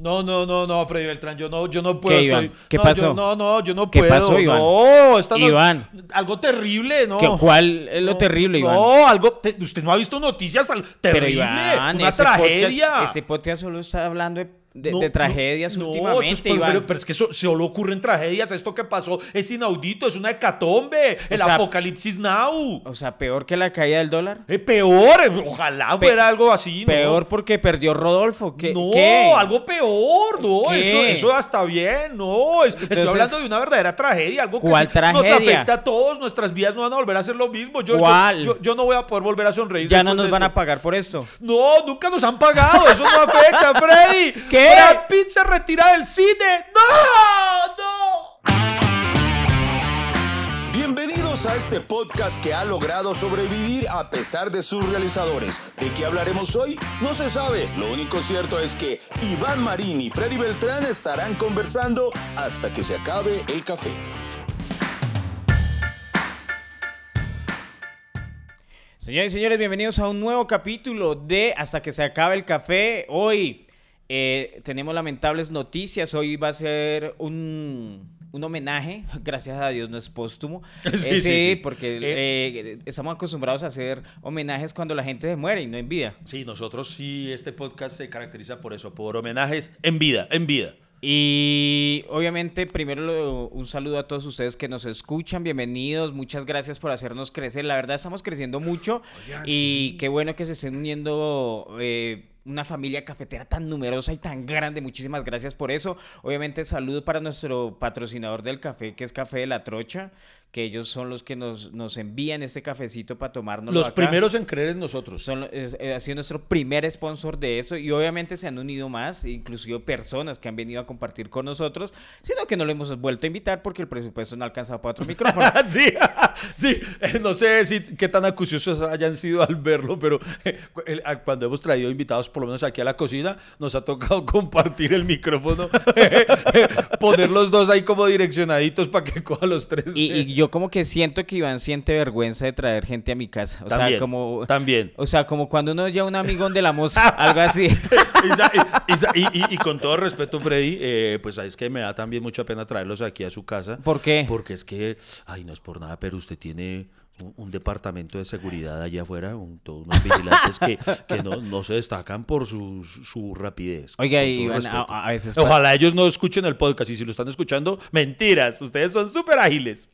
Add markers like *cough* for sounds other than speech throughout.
No, no, no, no, Freddy Beltrán, yo no, yo no puedo. ¿Qué, Iván? estoy- ¿Qué no, pasó? yo- no, no, yo no ¿Qué puedo. pasó, Iván? No, esta no- Iván. Algo terrible, ¿no? ¿Qué- ¿Cuál es lo No, terrible, Iván? No, algo. te- usted no ha visto noticias al- Pero terrible. Iván, una ese tragedia. Podcast, este podcast solo está hablando de, de- No, de no, tragedias no, últimamente, Iván. Pero, pero es que eso solo ocurren tragedias. Esto que pasó es inaudito, es una hecatombe. El sea, apocalipsis now. O sea, peor que la caída del dólar. Eh, peor, eh, ojalá Pe- fuera algo así. ¿no? Peor porque perdió Rodolfo. ¿Qué? No, qué? algo peor, no, ¿Qué? eso, eso está bien, no, es- estoy hablando de una verdadera tragedia, algo que ¿cuál sí nos tragedia? afecta a todos, nuestras vidas no van a volver a ser lo mismo, yo, yo- ¿Cuál? Yo, yo no voy a poder volver a sonreír. Ya no nos van a pagar por esto. No, nunca nos han pagado, eso no afecta, Freddy. *laughs* ¿Qué? Brad Pitt se retira del cine, no, no. Bienvenidos a este podcast que ha logrado sobrevivir a pesar de sus realizadores. ¿De qué hablaremos hoy? No se sabe. Lo único cierto es que Iván Marín y Freddy Beltrán estarán conversando hasta que se acabe el café. Señores y señores, bienvenidos a un nuevo capítulo de Hasta que se acabe el café. Hoy eh, tenemos lamentables noticias. Hoy va a ser un, un homenaje. *laughs* Gracias a Dios no es póstumo. *laughs* Sí, Eh, sí, sí. porque eh, estamos acostumbrados a hacer homenajes cuando la gente se muere y no en vida. Sí, nosotros sí, este podcast se caracteriza por eso, por homenajes en vida, en vida. Y obviamente, primero lo- un saludo a todos ustedes que nos escuchan, bienvenidos, muchas gracias por hacernos crecer, la verdad estamos creciendo mucho. Oigan, y sí. qué bueno que se estén uniendo eh, una familia cafetera tan numerosa y tan grande, muchísimas gracias por eso. Obviamente saludo para nuestro patrocinador del café, que es Café de la Trocha, que ellos son los que nos, nos envían este cafecito para tomárnoslo Los acá. primeros en creer en nosotros. Son, es- eh, ha sido nuestro primer sponsor de eso y obviamente se han unido más, inclusive personas que han venido a compartir con nosotros, sino que no lo hemos vuelto a invitar porque el presupuesto no ha alcanzado para otro micrófono. *laughs* sí, *laughs* sí, eh, no sé si qué tan acuciosos hayan sido al verlo, pero eh, cuando hemos traído invitados, por lo menos aquí a la cocina, nos ha tocado *laughs* compartir el micrófono, poner los dos ahí como direccionaditos para que coja los tres. Y, y yo como que siento que Iván siente vergüenza de traer gente a mi casa. O también, sea, como... también. O sea, como cuando uno lleva un amigón de la moza, *laughs* algo así. *laughs* Y, y- y- y con todo respeto, Freddy, eh, pues es que me da también mucha pena traerlos aquí a su casa. ¿Por qué? Porque es que, ay, no es por nada, pero usted tiene un, un departamento de seguridad allá afuera, un, todos unos vigilantes que, que no, no se destacan por su, su rapidez. Oiga, Iván, a, a veces... Ojalá ellos no escuchen el podcast y si lo están escuchando, mentiras, ustedes son súper ágiles.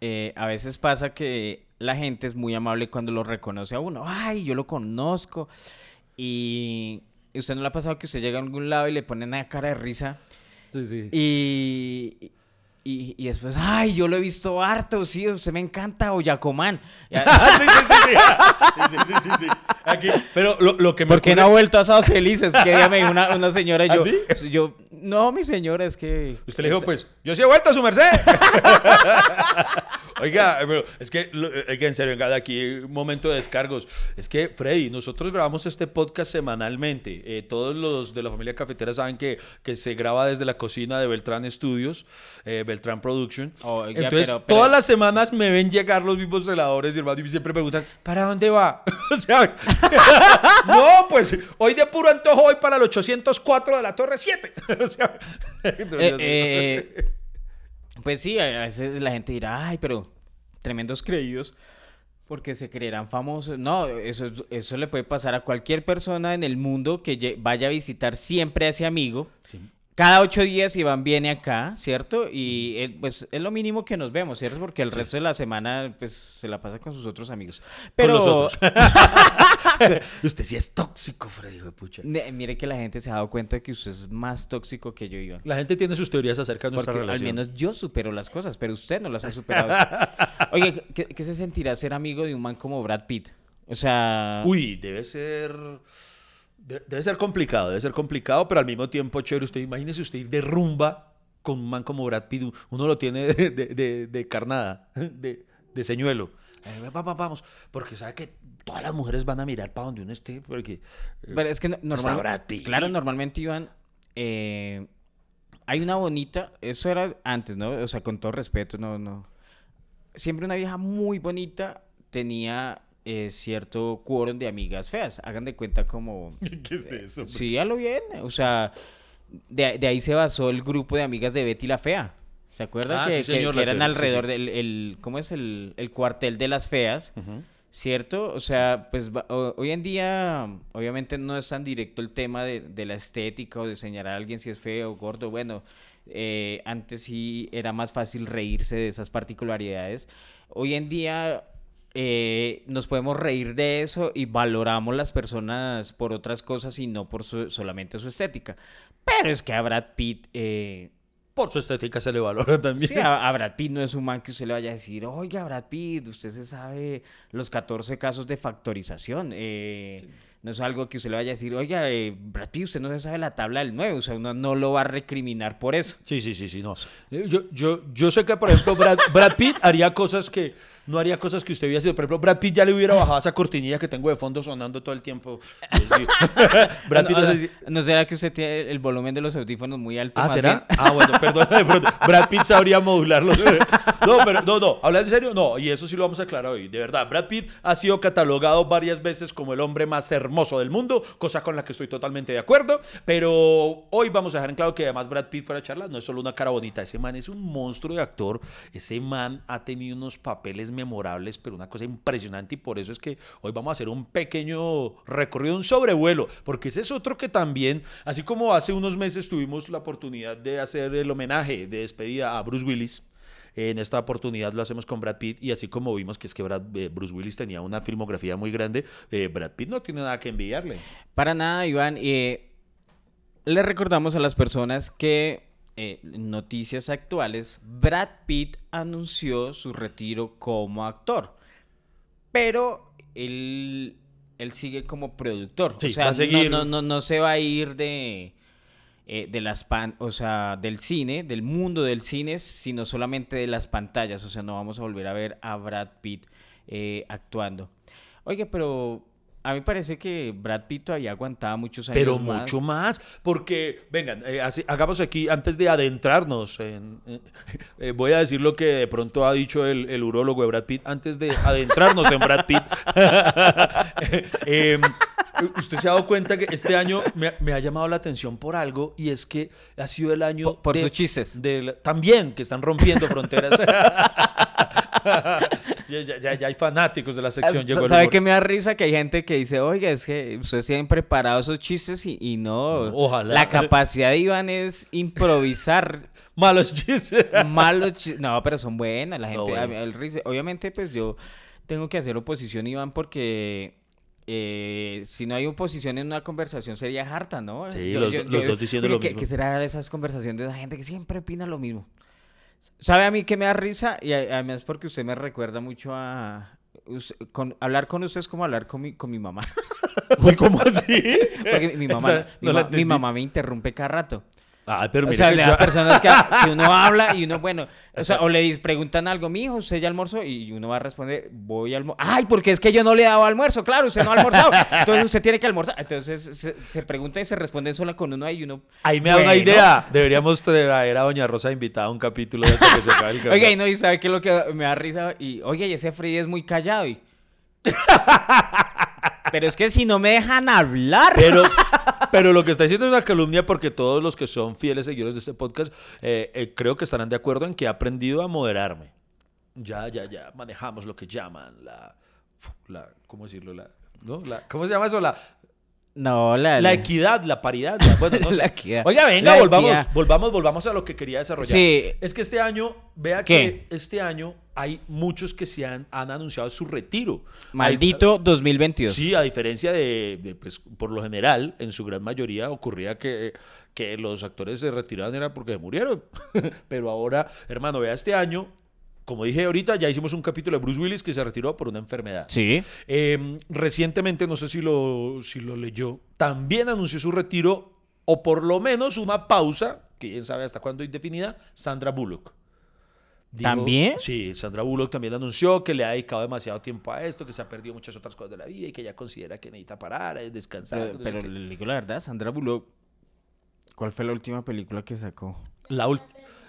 eh, a veces pasa que la gente es muy amable cuando lo reconoce a uno. Ay, yo lo conozco. Y y usted no le ha pasado que usted llega a algún lado y le ponen una cara de risa. Sí, sí. Y, y, y después, ay, yo lo he visto harto, sí, usted me encanta, o Yacomán. Ya- *laughs* Ah, sí, sí, sí, sí. Sí, sí. Aquí, pero lo, lo que me ¿Por qué no ha vuelto a Sábados Felices? Que día me dijo una, una señora ¿Ah, yo, sí? yo, no, mi señora, es que... Usted le dijo, pues, yo sí he vuelto a su merced. *laughs* Oiga, pero es que, en serio, venga, de aquí un momento de descargos. Es que, Freddy, nosotros grabamos este podcast semanalmente. Eh, todos los de la familia cafetera saben que, que se graba desde la cocina de Beltrán Studios, eh, Beltrán Production. Oiga, Entonces, pero- pero- todas las semanas me ven llegar los mismos heladores y hermano, y siempre preguntan, ¿para dónde va? *laughs* o sea, *laughs* no, pues, hoy de puro antojo voy para el 804 de la Torre 7. *laughs* o sea, Eh, eh, pues sí, a veces la gente dirá, ay, pero tremendos creídos porque se creerán famosos. No, eso, es- eso le puede pasar a cualquier persona en el mundo que vaya a visitar siempre a ese amigo. Cada ocho días Iván viene acá, ¿cierto? Y eh, pues es lo mínimo que nos vemos, ¿cierto? Porque el resto de la semana pues se la pasa con sus otros amigos. Pero Con los otros. *laughs* Usted sí es tóxico, Freddy, de pucha. Ne- mire que la gente se ha dado cuenta que usted es más tóxico que yo, Iván. La gente tiene sus teorías acerca de nuestra Porque al relación. menos yo supero las cosas, pero usted no las ha superado. *laughs* Oye, ¿qué, qué se sentirá ser amigo de un man como Brad Pitt? O sea, Uy, debe ser. De- debe ser complicado, debe ser complicado, pero al mismo tiempo chévere. Usted imagínese usted ir de rumba con un man como Brad Pitt. Uno lo tiene de, de- carnada, de, de señuelo. Eh, va- va- vamos, porque sabe que todas las mujeres van a mirar para donde uno esté, porque. eh, pero es que no- normal- Brad Pitt. claro, normalmente Iván, eh, hay una bonita, eso era antes, ¿no? O sea, con todo respeto, no, no. Siempre una vieja muy bonita tenía eh, cierto quórum de amigas feas. Hagan de cuenta como *laughs* ¿Qué es eso? Sí, a lo bien. O sea, de, de ahí se basó el grupo de amigas de Betty la Fea. ¿Se acuerdan Ah, que, sí, que- eran sí, alrededor sí. del, el, ¿cómo es? El, el cuartel de las feas. ¿Cierto? O sea, pues o- hoy en día, obviamente no es tan directo el tema de, de la estética o de señalar a alguien si es feo o gordo. Bueno, eh, antes sí era más fácil reírse de esas particularidades. Hoy en día eh, nos podemos reír de eso y valoramos las personas por otras cosas y no por su- solamente su estética. Pero es que a Brad Pitt... eh, Por su estética se le valora *laughs* también. Sí, a, a Brad Pitt no es un man que usted le vaya a decir, oiga, Brad Pitt, usted se sabe los 14 casos de factorización. eh, No es algo que usted le vaya a decir, oiga, eh, Brad Pitt, usted no se sabe la tabla del 9. O sea, uno no lo va a recriminar por eso. Sí, sí, sí, sí, no. Yo, yo, yo sé que, por ejemplo, Brad, Brad Pitt haría cosas que no haría cosas que usted hubiera sido. Por ejemplo, Brad Pitt ya le hubiera bajado esa cortinilla que tengo de fondo sonando todo el tiempo. *laughs* *laughs* Brad Pitt no, no sé si- ¿no será que usted tiene el volumen de los audífonos muy alto? Ah, ¿será? bien? Ah, bueno, perdón. de pronto. Brad Pitt sabría modularlo. *laughs* No, pero no, no. ¿Hablas en serio? No, y eso sí lo vamos a aclarar hoy. De verdad, Brad Pitt ha sido catalogado varias veces como el hombre más hermoso del mundo, cosa con la que estoy totalmente de acuerdo. Pero hoy vamos a dejar en claro que además Brad Pitt fuera a charla no es solo una cara bonita. Ese man es un monstruo de actor. Ese man ha tenido unos papeles memorables, pero una cosa impresionante. Y por eso es que hoy vamos a hacer un pequeño recorrido, un sobrevuelo. Porque ese es otro que también, así como hace unos meses tuvimos la oportunidad de hacer el homenaje de despedida a Bruce Willis. En esta oportunidad lo hacemos con Brad Pitt y así como vimos que es que Brad- eh, Bruce Willis tenía una filmografía muy grande, eh, Brad Pitt no tiene nada que envidiarle. Para nada, Iván. eh, le recordamos a las personas que eh, noticias actuales, Brad Pitt anunció su retiro como actor, pero él, él sigue como productor. Sí, o sea, seguir. No, no, no se va a ir de, eh, de las pan, o sea, del cine, del mundo del cine, sino solamente de las pantallas. O sea, no vamos a volver a ver a Brad Pitt eh, actuando. Oye, pero a mí parece que Brad Pitt todavía aguantaba muchos años Pero más. mucho más, porque, vengan, eh, así- hagamos aquí, antes de adentrarnos, en, eh, *laughs* eh, voy a decir lo que de pronto ha dicho el, el urólogo de Brad Pitt, antes de adentrarnos en Brad Pitt. *laughs* usted se ha dado cuenta que este año me, me ha llamado la atención por algo, y es que ha sido el año... Por- por de- sus chistes. del- también, que están rompiendo fronteras. *laughs* ya, ya- ya- hay fanáticos de la sección. llegó el ¿Sabe qué me da risa? Que hay gente que dice, oiga, es que ustedes tienen preparados esos chistes y, y no. Ojalá. La capacidad de Iván es improvisar *laughs* Malos chistes. malos chistes. No, pero son buenas. La No, gente, bueno. el risa- obviamente, pues yo tengo que hacer oposición, Iván, porque eh, si no hay oposición en una conversación sería harta, ¿no? Sí, los do- los dos diciendo lo ¿qué- mismo. ¿Qué será esas conversaciones de la gente que siempre opina lo mismo? ¿Sabe a mí que me da risa? Y además porque usted me recuerda mucho a... con, hablar con usted es como hablar con mi, con mi mamá. *laughs* ¿cómo así? *laughs* Porque mi mamá, Esa mi, no la ma- mi mamá me interrumpe cada rato. Ah, pero O sea, que las *laughs* personas que, que uno habla y uno, bueno, o sea, o le preguntan algo, mi hijo, ¿usted ya almorzó? Y uno va a responder, voy al almorzar. Ay, porque es que yo no le he dado almuerzo, claro, usted no ha almorzado. Entonces usted tiene que almorzar. Entonces se, se pregunta y se responden sola con uno ahí y uno. Ahí me da una bueno. idea. Deberíamos traer a Doña Rosa invitada a un capítulo de que se acabe *laughs* el. Oiga, y no, y sabe que lo que me da risa, y oye, y ese Freddy es muy callado. Y... *laughs* Pero es que si no me dejan hablar. Pero, *laughs* pero lo que está diciendo es una calumnia porque todos los que son fieles seguidores de este podcast eh, eh, creo que estarán de acuerdo en que he aprendido a moderarme. Ya, ya, ya manejamos lo que llaman la, la ¿cómo decirlo? La, ¿no? La- ¿Cómo se llama eso? La, No, la, la equidad, la paridad. la- bueno, no *laughs* sé. La equidad. Oiga, venga, La volvamos, equidad. volvamos, volvamos a lo que quería desarrollar. Sí. Es que este año, vea ¿Qué? que este año hay muchos que se han, han anunciado su retiro. Maldito 2022. Sí, a diferencia de, de, pues, por lo general, en su gran mayoría ocurría que, que los actores se retiraban era porque murieron. *laughs* Pero ahora, hermano, vea, este año, como dije ahorita, ya hicimos un capítulo de Bruce Willis que se retiró por una enfermedad. Sí. Eh, recientemente, no sé si lo, si lo leyó, también anunció su retiro o por lo menos una pausa, que quién sabe hasta cuándo indefinida, Sandra Bullock. ¿También? Sí, Sandra Bullock también anunció que le ha dedicado demasiado tiempo a esto, que se ha perdido muchas otras cosas de la vida y que ella considera que necesita parar, eh, descansar. Pero, le digo la verdad, Sandra Bullock, ¿cuál fue la última película que sacó? La,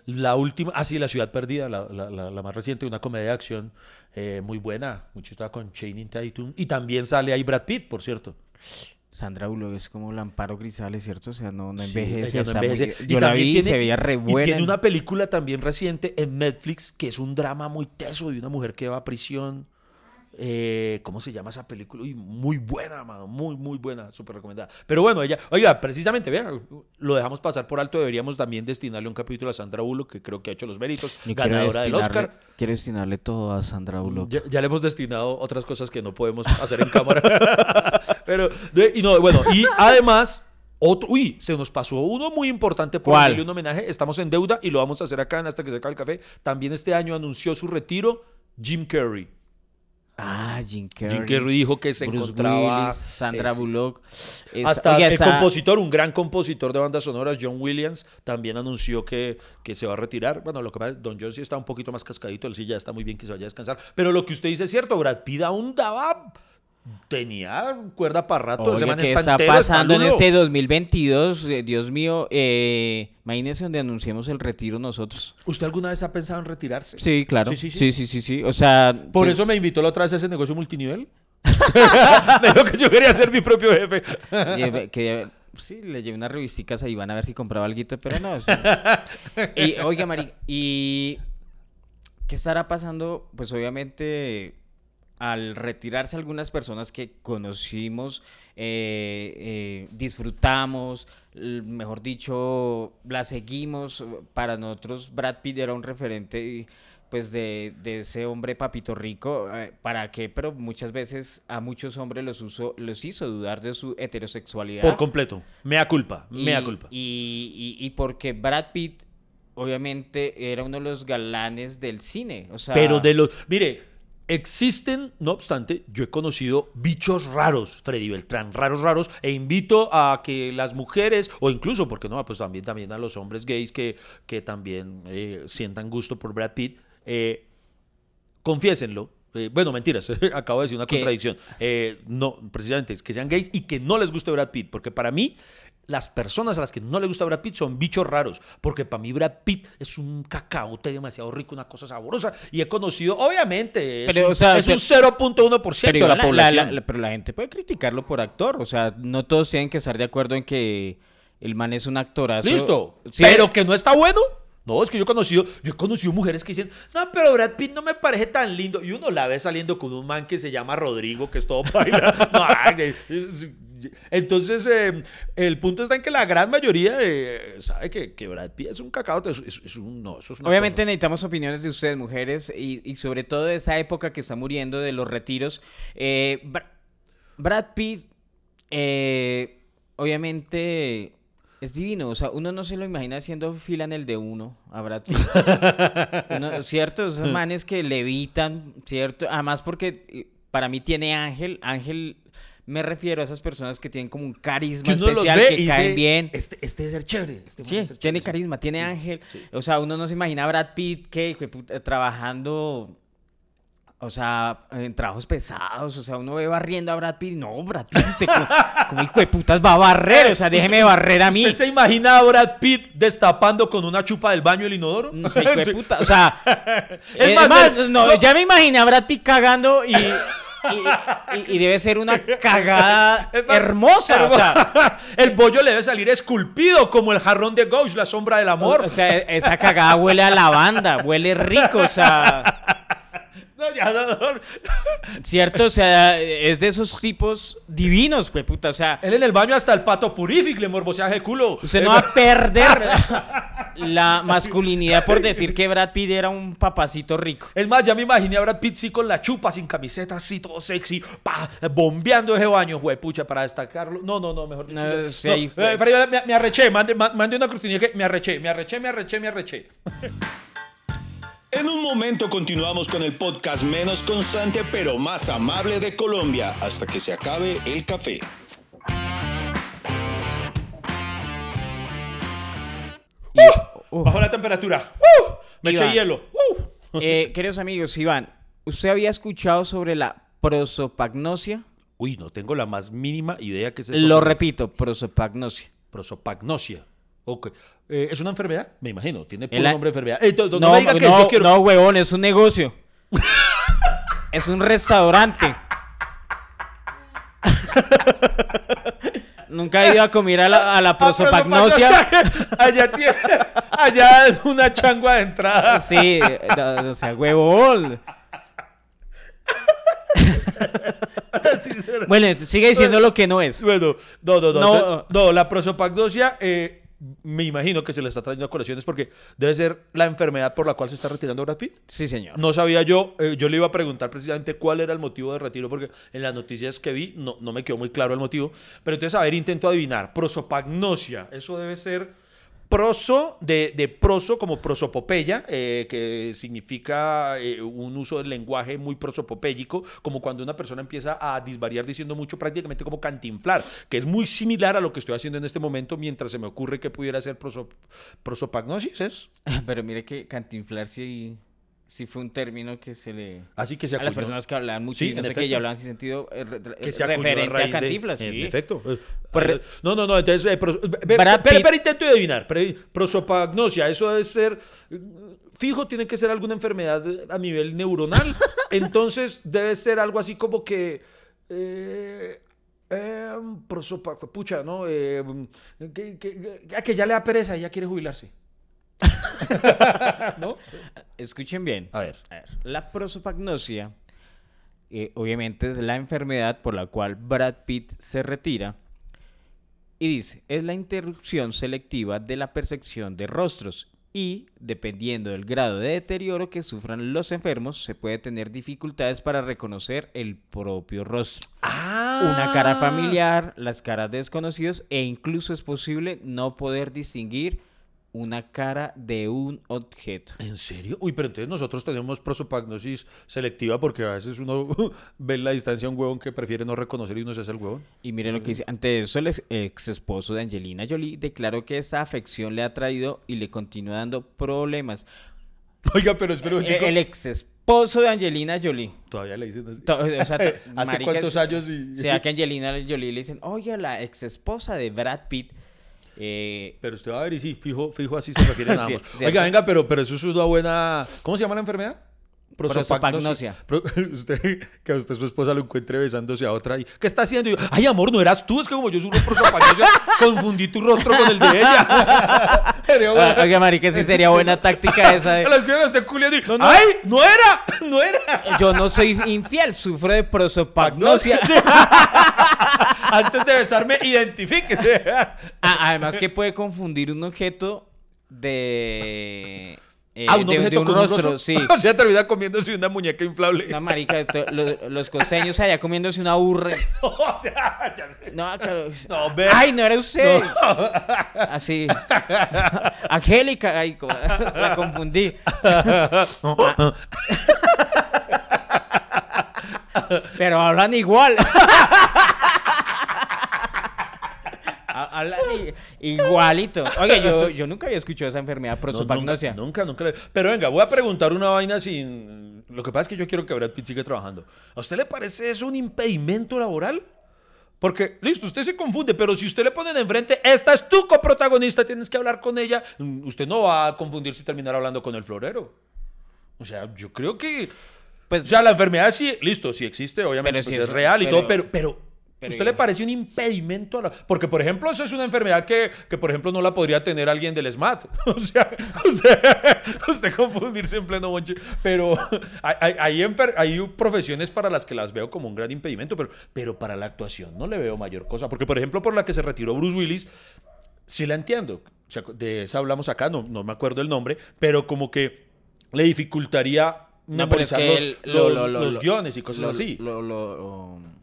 la última, ah, sí, La Ciudad Perdida, la, la- la- la más reciente, una comedia de acción eh, muy buena, mucho estaba con Channing Tatum y también sale ahí Brad Pitt, por cierto. Sandra Bullock es como Lamparo Grisales, ¿cierto? O sea, no, envejece. no está muy- envejece. Y la también vi tiene- se veía re y tiene una película también reciente en Netflix que es un drama muy teso de una mujer que va a prisión. Eh, ¿Cómo se llama esa película? Uy, muy buena, mano, muy, muy buena, súper recomendada. Pero bueno, ella, oiga, precisamente, vean, lo dejamos pasar por alto. Deberíamos también destinarle un capítulo a Sandra Bullock, que creo que ha hecho los méritos, Yo ganadora del Oscar. Quiero destinarle todo a Sandra Bullock. Ya, ya le hemos destinado otras cosas que no podemos hacer en cámara. *laughs* Pero, y no, bueno, y además, otro, uy, se nos pasó uno muy importante por darle un homenaje. Estamos en deuda y lo vamos a hacer acá en hasta que se acabe el café. También este año anunció su retiro Jim Carrey. Ah, Jim Carrey. Jim Carrey dijo que se Bruce encontraba Willis, Sandra es- Bullock. Es- hasta oiga, el esa- compositor, un gran compositor de bandas sonoras, John Williams, también anunció que, que se va a retirar. Bueno, lo que pasa, Don John sí está un poquito más cascadito, él sí ya está muy bien que se vaya a descansar. Pero lo que usted dice es cierto, Brad Pitt aún daba, tenía cuerda para rato. man ¿qué está pasando en este 2022? Eh, Dios mío, eh, imagínese donde anunciemos el retiro nosotros. ¿Usted alguna vez ha pensado en retirarse? Sí, claro. Sí, sí, Sí, sí. sí, sí, sí. O sea, Por pues, eso me invitó la otra vez a ese negocio multinivel. *laughs* Me dijo que yo quería ser mi propio jefe. *laughs* lleve- que sí, le llevé unas revisticas ahí, van a ver si compraba algo, pero no. eso- *laughs* y, oiga, Mari, ¿y qué estará pasando? Pues obviamente al retirarse algunas personas que conocimos, eh, eh, disfrutamos, mejor dicho, la seguimos. Para nosotros Brad Pitt era un referente pues de, de ese hombre papito rico. eh, ¿Para qué? Pero muchas veces a muchos hombres los, uso, los hizo dudar de su heterosexualidad. Por completo. Mea culpa. Y- Mea culpa. Y, y- y porque Brad Pitt, obviamente, era uno de los galanes del cine. O sea, Pero de los. Mire, existen, no obstante, yo he conocido bichos raros, Freddy Beltrán, raros, raros, e invito a que las mujeres, o incluso, porque no, pues también, también a los hombres gays que, que también eh, sientan gusto por Brad Pitt, eh, confiésenlo. Eh, bueno, mentiras, *laughs* acabo de decir una ¿Qué? contradicción. No, precisamente, es que sean gays y que no les guste Brad Pitt, porque para mí, las personas a las que no les gusta Brad Pitt son bichos raros, porque para mí Brad Pitt es un cacaote demasiado rico, una cosa sabrosa, y he conocido, obviamente, es, Pero, un, o sea, es un se- 0.1% pero de la la, población. la- la- pero la gente puede criticarlo por actor. O sea, no todos tienen que estar de acuerdo en que el man es un actorazo. Listo, Sí, pero que no está bueno. No, es que yo he conocido, yo he conocido mujeres que dicen, no, pero Brad Pitt no me parece tan lindo. Y uno la ve saliendo con un man que se llama Rodrigo, que es todo *laughs* baila. No, Entonces, eh, el punto está en que la gran mayoría eh, sabe que, que Brad Pitt es un cacao. Es, es- es un, no, eso es una Obviamente cosa. necesitamos opiniones de ustedes, mujeres, y, y sobre todo de esa época que está muriendo, de los retiros. Eh, Bra- Brad Pitt, eh, obviamente, es divino. O sea, uno no se lo imagina haciendo fila en el de uno a Brad Pitt. *laughs* Uno- ¿Cierto? Esos manes que levitan, ¿cierto? Además porque para mí tiene ángel. Ángel, me refiero a esas personas que tienen como un carisma que especial, que y caen dice, bien. Este, este debe ser chévere. Este Sí, ser tiene chévere, carisma, tiene ángel. O sea, uno no se imagina a Brad Pitt que, trabajando, o sea, en trabajos pesados. O sea, uno ve barriendo a Brad Pitt. No, Brad Pitt, usted como, *laughs* como hijo de putas va a barrer. O sea, déjeme barrer a mí. ¿Usted se imagina a BradTt destapando con una chupa del baño el inodoro? No sé, hijo de *laughs* puta. O sea, Es es más, más, no. ya me imaginé a Brad Pitt cagando y. *laughs* y- y- y debe ser una cagada hermosa. O sea, *laughs* el bollo le debe salir esculpido como el jarrón de Gauche, la sombra del amor. o sea, esa cagada huele a lavanda, huele rico, o sea. No, ya, no, no. ¿Cierto? O sea, es de esos tipos divinos, güey, puta. O sea, Él en el baño hasta el pato purific le morboseaje el culo. usted no va a perder *laughs* la masculinidad por decir que Brad Pitt era un papacito rico. Es más, ya me imaginé a Brad Pitt sí con la chupa, sin camiseta, así, todo sexy, pa, bombeando ese baño, pucha, para destacarlo. No, no, no, mejor dicho. No, ya. sí, No, eh, Freddy, me, me arreché, mande, ma- mande una cortinilla que me arreché, me arreché, me arreché, me arreché. *laughs* En un momento continuamos con el podcast menos constante pero más amable de Colombia hasta que se acabe el café. Y, uf, Bajo la temperatura. ¡Uh! Me eché Iván. hielo. ¡Uh! *laughs* eh, queridos amigos, Iván, ¿usted había escuchado sobre la prosopagnosia? Uy, no tengo la más mínima idea que es eso. Lo repito, prosopagnosia. Prosopagnosia. Ok. Eh, ¿Es una enfermedad? Me imagino. Tiene El puro a- nombre de enfermedad. Eh, no, no No, me diga que no, yo quiero. no, huevón, es un negocio. *laughs* es un restaurante. nunca ha ido a comer a la, a la prosopagnosia. allá, tiene, allá es una changua de entrada. Sí, no, o sea, huevón. bueno, sigue diciendo lo que no es. Bueno, no, no, no. No. No, la prosopagnosia, eh, me imagino que se le está trayendo a colaciones porque debe ser la enfermedad por la cual se está retirando Brad Pitt. Sí, señor. No sabía yo, eh, yo le iba a preguntar precisamente cuál era el motivo de retiro, porque en las noticias que vi no, no me quedó muy claro el motivo. Pero entonces, a ver, intento adivinar. Prosopagnosia, eso debe ser proso, de, de proso como prosopopeya, eh, que significa eh, un uso del lenguaje muy prosopopéyico, como cuando una persona empieza a disvariar diciendo mucho, prácticamente como cantinflar, que es muy similar a lo que estoy haciendo en este momento, mientras se me ocurre que pudiera ser proso- prosopagnosis. *laughs* Pero mire que cantinflar sí, sí fue un término que se le... Así que se a las acuñó- personas que hablaban mucho Sí, y no en sé qué, efecto. y hablaban sin sentido eh, que se acuñó referente a, de- cantinflas. En sí. efecto. Eh, Por- eh, no, no, no. Entonces, eh, pero, pero intento de adivinar. prosopagnosia, eso debe ser. eh, Fijo, tiene que ser alguna enfermedad a nivel neuronal. *laughs* Entonces, debe ser algo así como que. Eh, eh, prosopa- pucha, ¿no? Eh, que, que- que- que ya le da pereza y ya quiere jubilarse. *laughs* ¿No? Escuchen bien. A ver. A ver, la prosopagnosia, eh, obviamente, es la enfermedad por la cual Brad Pitt se retira. Y dice, es la interrupción selectiva de la percepción de rostros. Y, dependiendo del grado de deterioro que sufran los enfermos, se puede tener dificultades para reconocer el propio rostro. Ah. Una cara familiar, las caras de desconocidos e incluso es posible no poder distinguir una cara de un objeto. ¿En serio? Uy, pero entonces nosotros tenemos prosopagnosis selectiva porque a veces uno *laughs* ve en la distancia a un huevón que prefiere no reconocer y uno se hace el huevón. Y miren lo que dice. Ante eso, el ex, esposo de Angelina Jolie declaró que esa afección le ha traído y le continúa dando problemas. *laughs* Oiga, pero espera un El, el ex esposo de Angelina Jolie. Todavía le dicen así. O sea, *laughs* ¿Hace cuántos años? Y... Sea que Angelina Jolie le dicen, oye, la ex esposa de Brad Pitt. Eh, Pero usted va a ver y sí, fijo, fijo así se refieren *laughs* a Sí, ambos. cierto. Oiga, venga, pero, pero eso es una buena... ¿Cómo se llama la enfermedad? Prosopagnosia. *laughs* Pro- usted, que a usted su esposa lo encuentre besándose a otra y ¿qué está haciendo? Y yo, ay amor, no eras tú, es que como yo sufro prosopagnosia, *laughs* confundí tu rostro con el de ella. *laughs* Sería buena. ah, oiga, marica, sí sería buena táctica esa. A las que esté culiando y, No, no. ¡ay! ¡No era! ¡No era! Yo no soy infiel, sufro de prosopagnosia. Antes de besarme, identifíquese. Ah, además que puede confundir un objeto de... eh, ah, un de- de objeto un con rostro, sí. *laughs* o sea, termina comiéndose una muñeca inflable. Una marica, to- lo- los costeños allá comiéndose una burra. *laughs* o sea, ya sé. No, claro. No, ve. Ay, no era usted. Así. *laughs* Angélica, ay, la confundí. Pero hablan igual. Ha- Hablan igualito. Oye, yo, yo nunca había escuchado esa enfermedad No, prosopagnosia. Nunca, nunca, nunca le- Pero venga, voy a preguntar una vaina sin. Lo que pasa es que yo quiero que Brad Pitt siga trabajando. ¿A usted le parece eso un impedimento laboral? Porque, listo, usted se confunde, pero si usted le pone de enfrente, esta es tu coprotagonista, tienes que hablar con ella, mm, usted no va a confundirse y terminar hablando con el florero. O sea, yo creo que. Pues, O sea, la enfermedad sí, listo, sí existe, obviamente pues, sí es es- real y pero- todo, pero, pero, pero ¿usted ya. le parece un impedimento a la... Porque, por ejemplo, eso es una enfermedad que, que, por ejemplo, no la podría tener alguien del SMAT. *laughs* O sea, usted, *laughs* usted confundirse en pleno monche. Pero hay, hay, hay enfer- hay profesiones para las que las veo como un gran impedimento, pero, pero para la actuación no le veo mayor cosa. Porque, por ejemplo, por la que se retiró Bruce Willis, sí la entiendo. O sea, de esa hablamos acá, no, no me acuerdo el nombre, pero como que le dificultaría memorizar los, guiones y cosas así. Lo, lo- lo- lo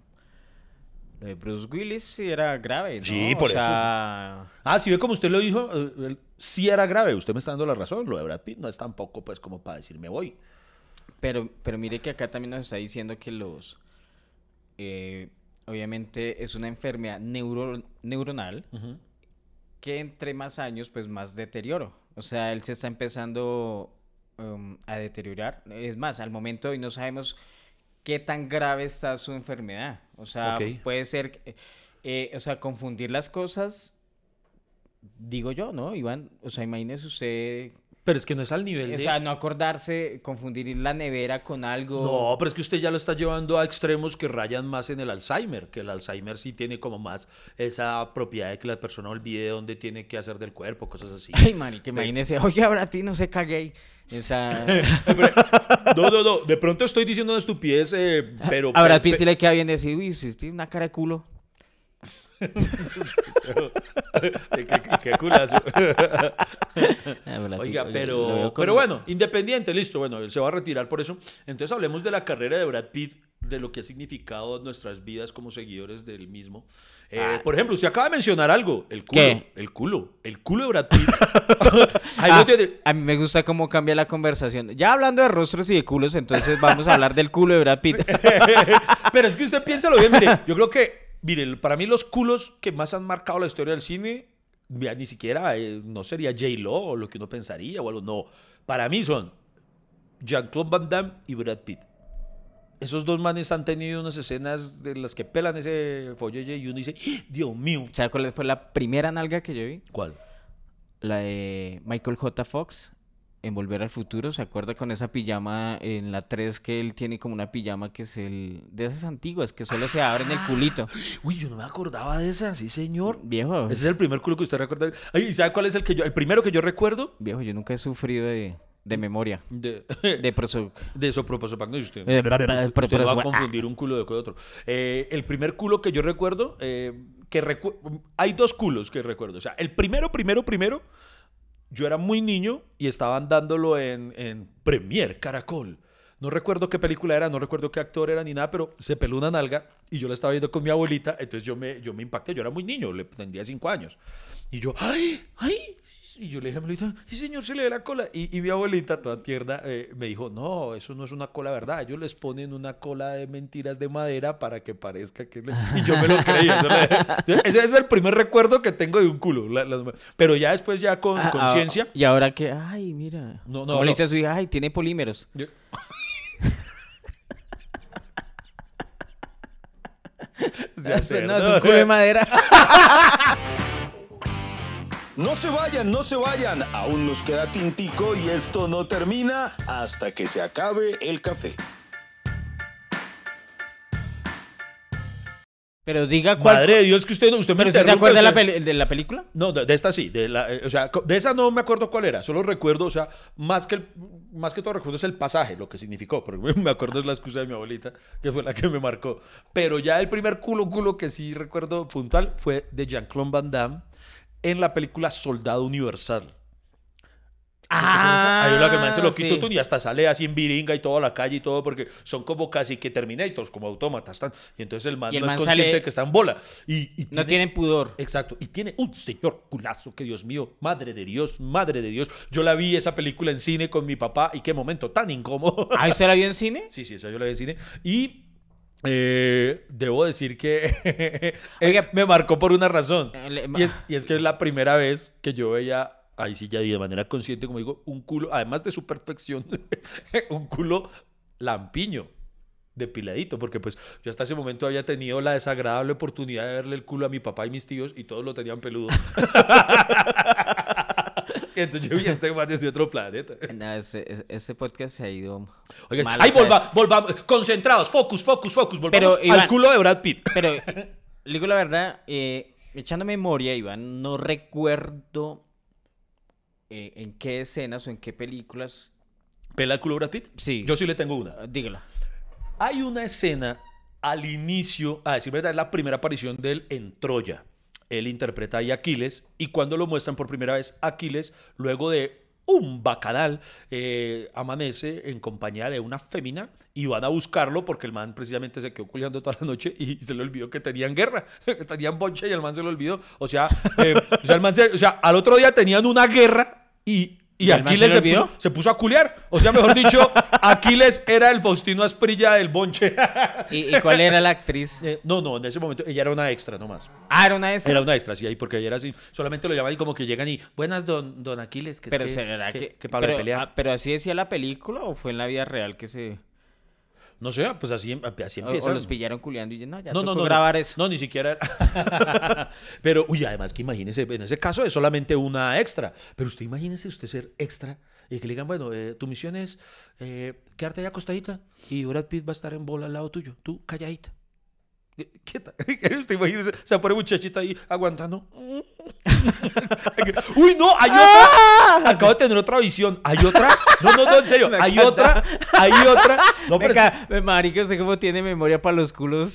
de Bruce Willis sí era grave, ¿no? Sí, O por eso. sea, Ah, sí ve como usted lo dijo, eh, el- sí era grave, usted me está dando la razón, lo de Brad Pitt no es tampoco pues como para decir me voy. Pero, pero mire que acá también nos está diciendo que los... eh, obviamente es una enfermedad neuro- neuronal que entre más años, pues más deterioro. O sea, él se está empezando um, a deteriorar. Es más, al momento hoy no sabemos qué tan grave está su enfermedad. O sea, puede ser, eh, o sea, confundir las cosas, digo yo, ¿no, Iván? O sea, imagínese usted Pero es que no es al nivel O de... sea, no acordarse, confundir la nevera con algo. No, pero es que usted ya lo está llevando a extremos que rayan más en el Alzheimer, que el Alzheimer sí tiene como más esa propiedad de que la persona olvide dónde tiene que hacer del cuerpo, cosas así. *laughs* Ay, marica, imagínese, oye, ahora ti no se cague. O sea, *laughs* No, no, no, de pronto estoy diciendo una estupidez, eh, *laughs* pero... a Brad pe- Pitt sí le queda bien decir, uy, si tiene una cara de culo. *laughs* qué, qué- qué culazo. *laughs* Ah, Oiga, pero, pero bueno, independiente, listo, bueno, él se va a retirar por eso. Entonces hablemos de la carrera de Brad Pitt, de lo que ha significado nuestras vidas como seguidores del mismo. Eh, Ah. Por ejemplo, usted acaba de mencionar algo, el culo, ¿Qué? el culo, el culo de Brad Pitt. *laughs* Ah, a mí me gusta cómo cambia la conversación. Ya hablando de rostros y de culos, entonces vamos a hablar del culo de Brad Pitt. Pero es que usted piénsalo bien, mire, yo creo que, mire, para mí los culos que más han marcado la historia del cine, ya ni siquiera, eh, no sería J-Lo o lo que uno pensaría o algo, no. Para mí son Jean-Claude Van Damme y Brad Pitt. Esos dos manes han tenido unas escenas de las que pelan ese folleye y uno dice, ¡Ah! Dios mío. ¿Sabe cuál fue la primera nalga que yo vi? ¿Cuál? La de Michael J. Fox en Volver al Futuro. ¿Se acuerda con esa pijama en la 3 que él tiene como una pijama que es el de esas antiguas que solo se abren el culito? Uy, yo no me acordaba de esa, sí, señor. Viejo, Ese es el primer culo que usted recuerda. Ay, ¿Y sabe cuál es el que yo, el primero que yo recuerdo? viejo, yo nunca he sufrido de, de memoria. De, *laughs* De proso... De soproposopagno, y usted, Eh, usted- usted no va a ah. confundir un culo de otro. Eh, el primer culo que yo recuerdo, eh, que recu- hay dos culos que recuerdo. O sea, el primero, primero, primero, yo era muy niño y estaban dándolo en, en Premier Caracol. No recuerdo qué película era, no recuerdo qué actor era ni nada, pero se peló una nalga y yo la estaba viendo con mi abuelita, entonces yo me, yo me impacté, yo era muy niño, le tendría cinco años. Y yo, ¡ay! ¡ay! Y yo le dije a mi abuelita, ¡y señor, se le ve la cola! Y, y mi abuelita, toda tierna, eh, me dijo, no, eso no es una cola verdad, ellos les ponen una cola de mentiras de madera para que parezca que... le-". Y yo me lo creí. le- ese es el primer recuerdo que tengo de un culo. la- Pero ya después, ya con Ah, ah, conciencia... y ahora que, ay, mira. No, no, ¿Cómo le no. dice a su hija? Ay, tiene polímeros. yo- Ya Eso sé, no, es un culo de madera. *laughs* No se vayan, no se vayan. Aún nos queda tintico y esto no termina hasta que se acabe el café. Pero diga cuál. Madre de Dios, que usted, no- usted me ¿Pero usted se acuerda de la, de la película? No, de, de esta sí, de la, eh, o sea, de esa no me acuerdo cuál era, solo recuerdo, o sea, más que, el- más que todo recuerdo es el pasaje, lo que significó, pero *laughs* me acuerdo es la excusa de mi abuelita, que fue la que me marcó. Pero ya el primer culo culo que sí recuerdo puntual fue de Jean-Claude Van Damme en la película Soldado Universal. Ah, Hay una que me hace loquito sí. tú y hasta sale así en viringa y toda la calle y todo porque son como casi que Terminators, como autómatas. tan- Y entonces el man el no man es consciente sale- de que está en bola. Y, y No tiene- tienen pudor. Exacto. Y tiene un señor culazo que, Dios mío, madre de Dios, madre de Dios. Yo la vi esa película en cine con mi papá y qué momento tan incómodo. ¿Ah, usted la vio en cine? *laughs* sí, sí, esa yo la vi en cine. Y eh, debo decir que *laughs* Oiga. me marcó por una razón. Eh, Y es, y es que es la primera vez que yo veía, ahí sí ya de manera consciente, como digo, un culo, además de su perfección, *laughs* un culo lampiño. Depiladito, porque pues yo hasta ese momento había tenido la desagradable oportunidad de verle el culo a mi papá y mis tíos y todos lo tenían peludo. *laughs* *laughs* entonces yo vi a este man desde otro planeta. *laughs* No, ese, podcast se ha ido. Oiga, mal, ahí volva- volvamos, concentrados, focus, focus, focus, volvamos Pero, Iván- al culo de Brad Pitt. *laughs* Pero, le digo la verdad, eh, echando memoria, Iván, no recuerdo eh, en qué escenas o en qué películas. ¿Pela el culo de Brad Pitt? Sí. Yo sí le tengo una. Ah, Dígala. Hay una escena al inicio, a decir verdad, es la primera aparición de él en Troya. Él interpreta ahí a Aquiles y cuando lo muestran por primera vez, Aquiles, luego de un bacanal, eh, amanece en compañía de una fémina y van a buscarlo porque el man precisamente se quedó culiando toda la noche y se le olvidó que tenían guerra, *laughs* que tenían y el man se lo olvidó. O sea, eh, o sea, el man o sea, al otro día tenían una guerra y... Y ¿Y el man Aquiles se puso, se puso a culiar. O sea, mejor dicho, *laughs* Aquiles era el Faustino Asprilla del bonche. ¿Y, y cuál era la actriz? *laughs* Eh, no, no, en ese momento ella era una extra nomás. Ah, era una esas. Era una extra, sí, ahí porque ella era así. Solamente lo llaman y como que llegan y, buenas, don, don Aquiles. Que es Pero que, será que. que, que Pablo de pero, pelea. ah, pero así decía la película o fue en la vida real que se. No sé, pues así, así O, empieza. o los pillaron culiando y ya, no, ya no, tocó no, grabar no, eso. No, ni siquiera. era- *laughs* Pero, uy, además que imagínese, en ese caso es solamente una extra. Pero usted imagínese usted ser extra Y que le digan, bueno, eh, tu misión es eh, quedarte ahí acostadita y Brad Pitt va a estar en bola al lado tuyo. Tú calladita. Quieta. *laughs* ¿Te imaginas? Se pone muchachita ahí aguantando. *laughs* Uy, no, hay otra. Acabo de tener otra visión. Hay otra. No, no, no, en serio. Me Hay encanta. otra. Hay otra. *laughs* No, pero marica, usted cómo tiene memoria para los culos.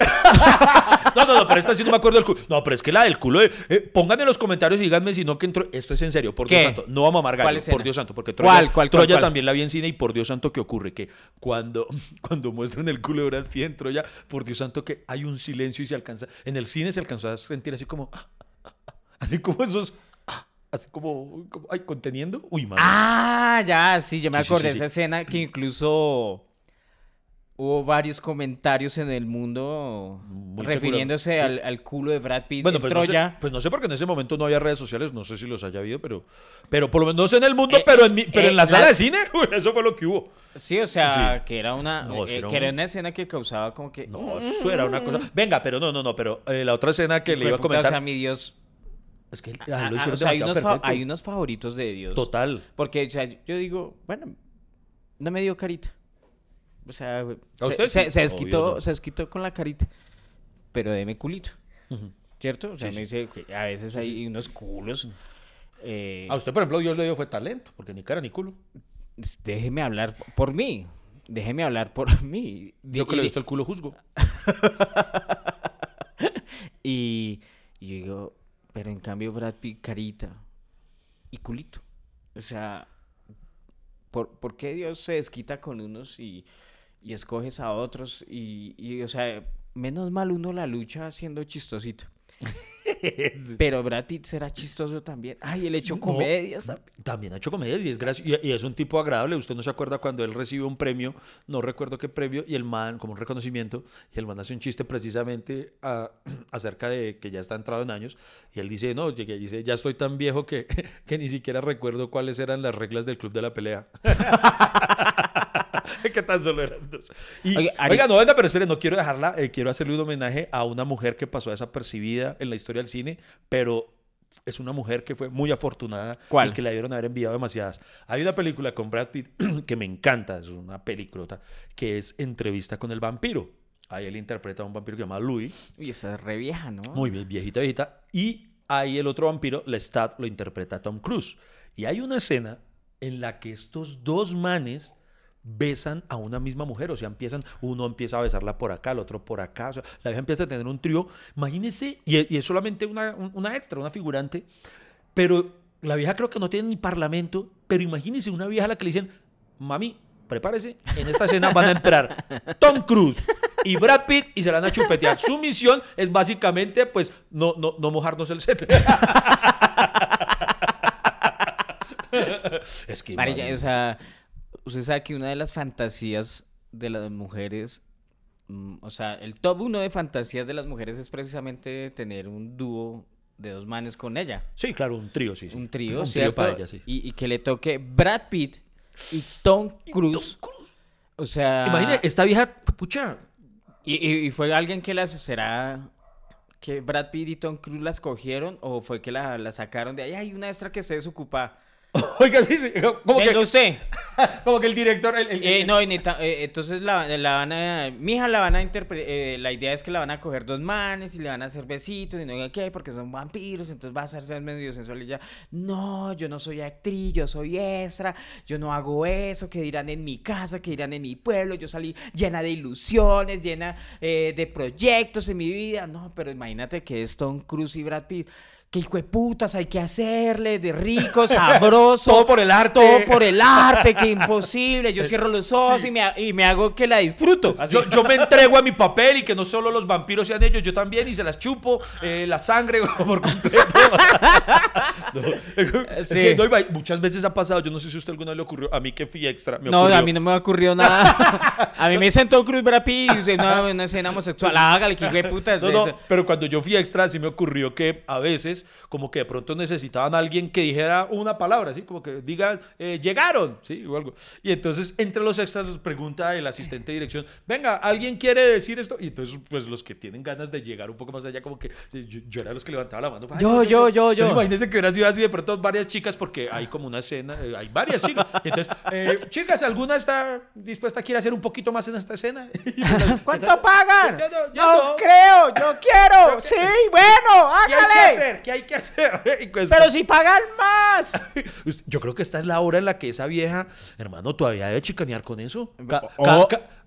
No, no, no, pero esta sí no me acuerdo del culo. No, pero es que la del culo. de- eh, pongan en los comentarios y díganme si no que entró. Esto es en serio, por Dios ¿Qué? santo. No vamos a amargar. ¿Cuál Por escena? Dios santo, porque Troya, ¿Cuál, cuál, Troya cuál? también la vi en cine y por Dios santo, ¿qué ocurre? Que cuando, *laughs* cuando muestran el culo de Brad Pitt en Troya, por Dios santo, que hay un silencio y se alcanza. En el cine se alcanzó a sentir así como. *laughs* Así como esos. *laughs* Así como. como ay, conteniendo. Uy, madre. Ah, ya, sí, yo me Sí, acordé sí, de esa escena que incluso hubo varios comentarios en el mundo Muy refiriéndose sí. al, al culo de Brad Pitt Bueno, en pues no, sé, Troya. pues no sé porque en ese momento no había redes sociales, no sé si los haya habido, pero, pero por lo menos no sé en el mundo, Eh, pero, en, mi- pero eh, en la la- sala de cine, *laughs* eso fue lo que hubo. Sí, o sea, Sí. que era una No, es que eh, era que era un- una escena que causaba como que No, eso era una cosa. Venga, pero no, no, no, pero eh, la otra escena que le iba a comentar. O sea, mi Dios. es que ah, lo ah, hicieron o sea, hay, unos hay unos favoritos de Dios. Total. Porque, o sea, yo digo, bueno, no me dio carita. O sea, se, usted se- sí? se Obvio desquitó, no. se desquitó con la carita. Pero deme culito. ¿cierto? O sea, Sí, me dice que a veces hay unos culos. eh, A usted, por ejemplo, Dios le dio fue talento, porque ni cara ni culo. déjeme hablar por mí. Déjeme hablar por *laughs* mí. Yo que le he visto el culo juzgo. *laughs* Y, y yo digo, pero en cambio Brad Pitt, carita y culito. O sea, ¿por, por qué Dios se desquita con unos y, y escoges a otros? Y, y, o sea, menos mal uno la lucha siendo chistosito. *laughs* Pero Brad Pitt será chistoso también. Ay, él echó No, comedias también. También ha hecho comedias y es gracioso. Y, y es un tipo agradable. Usted no se acuerda cuando él recibe un premio, no recuerdo qué premio, y el man, como un reconocimiento, y el man hace un chiste precisamente a- *clears throat* acerca de que ya está entrado en años. Y él dice, no, llegué- dice, ya estoy tan viejo que, *laughs* que ni siquiera recuerdo cuáles eran las reglas del club de la pelea. *laughs* *laughs* ¿Qué tan solo eran dos? Y, Oiga, Ari- oiga, no, venga, pero espere, no quiero dejarla, eh, quiero hacerle un homenaje a una mujer que pasó desapercibida en la historia del cine, pero es una mujer que fue muy afortunada ¿Cuál? y que le debieron haber enviado demasiadas. Hay una película con Brad Pitt *clears throat* que me encanta, es una pelicriota, que es Entrevista con el vampiro. Ahí él interpreta a un vampiro que se llama Louis, Y esa es re vieja, ¿no? muy bien, viejita, viejita. Y ahí el otro vampiro, Lestat, lo interpreta Tom Cruise. Y hay una escena en la que estos dos manes besan a una misma mujer, o sea, empiezan, uno empieza a besarla por acá, el otro por acá, o sea, la vieja empieza a tener un trío, imagínense, y, y es solamente una, un- una extra, una figurante, pero la vieja creo que no tiene ni parlamento, pero imagínense una vieja a la que le dicen, mami, prepárese, en esta escena van a entrar Tom Cruise y Brad Pitt y se la van a chupetear. Su misión es básicamente, pues, no, no, no mojarnos el set. *laughs* es que... Madre, o sea, usted sabe que una de las fantasías de las mujeres, mm, o sea, el top uno de fantasías de las mujeres es precisamente tener un dúo de dos manes con ella. Sí, claro, un trío, sí. sí. Un *laughs* trío, Un ¿cierto? para ella, sí. y, y que le toque Brad Pitt y Tom Cruise. O sea... Imagina, esta vieja, pucha, Y, y- y fue alguien que las... ¿Será que Brad Pitt y Tom Cruise las cogieron o fue que la, la sacaron de ahí? Hay una extra que se desocupa. *laughs* oiga, sí, sí, como, Venga que, usted. *laughs* como que el director... el- el- Eh, el- no, eh, entonces la, la van a. Mi hija la van a interpretar. la idea es que la van a coger dos manes y le van a hacer besitos y no sé qué, porque son vampiros, entonces va a hacerse medio sensual y ya. No, yo no soy actriz, yo soy extra, yo no hago eso, que dirán en mi casa, que dirán en mi pueblo. Yo salí llena de ilusiones, llena eh, de proyectos en mi vida. No, pero imagínate que es Tom Cruise y Brad Pitt. Que hijo de putas hay que hacerle de rico, *laughs* sabroso. Todo por el arte. Todo por el arte, que *laughs* imposible. Yo cierro los ojos y, me, y me hago que la disfruto. Yo, yo me entrego a mi *laughs* papel y que no solo los vampiros sean ellos, yo también y se las chupo, eh, la sangre por completo. No, es Sí. que no, muchas veces ha pasado, yo no sé si a usted alguna vez le ocurrió, a mí que fui extra. me no, ocurrió. a mí no me ocurrió nada. A mí me sentó Cruz Brad Pitt y dice, no, una escena homosexual. Hágale, que hijo de puta. No, no, pero cuando yo fui extra sí me ocurrió que a veces como que de pronto necesitaban a alguien que dijera una palabra, ¿sí? Como que digan, eh, llegaron, ¿sí? O algo. Y entonces entre los extras pregunta el asistente de dirección, venga, ¿alguien quiere decir esto? Y entonces pues los que tienen ganas de llegar un poco más allá, como que yo, yo era los que levantaba la mano. "Ay, Yo, yo, yo, yo". Entonces, imagínense que hubiera sido así de pronto varias chicas, porque hay como una escena, eh, hay varias chicas. Y entonces, eh, chicas, ¿alguna está dispuesta a quiere hacer un poquito más en esta escena? *laughs* *laughs* ¿Cuánto pagan? Yo no, yo no, no. creo, yo *laughs* quiero. Sí, bueno, ¿Qué hay que hágale. hacer? ¿Qué hay que hacer? *laughs* Pues, Pero si pagan más. *laughs* Yo creo que esta es la hora en la que esa vieja, hermano, todavía debe chicanear con eso. Ca-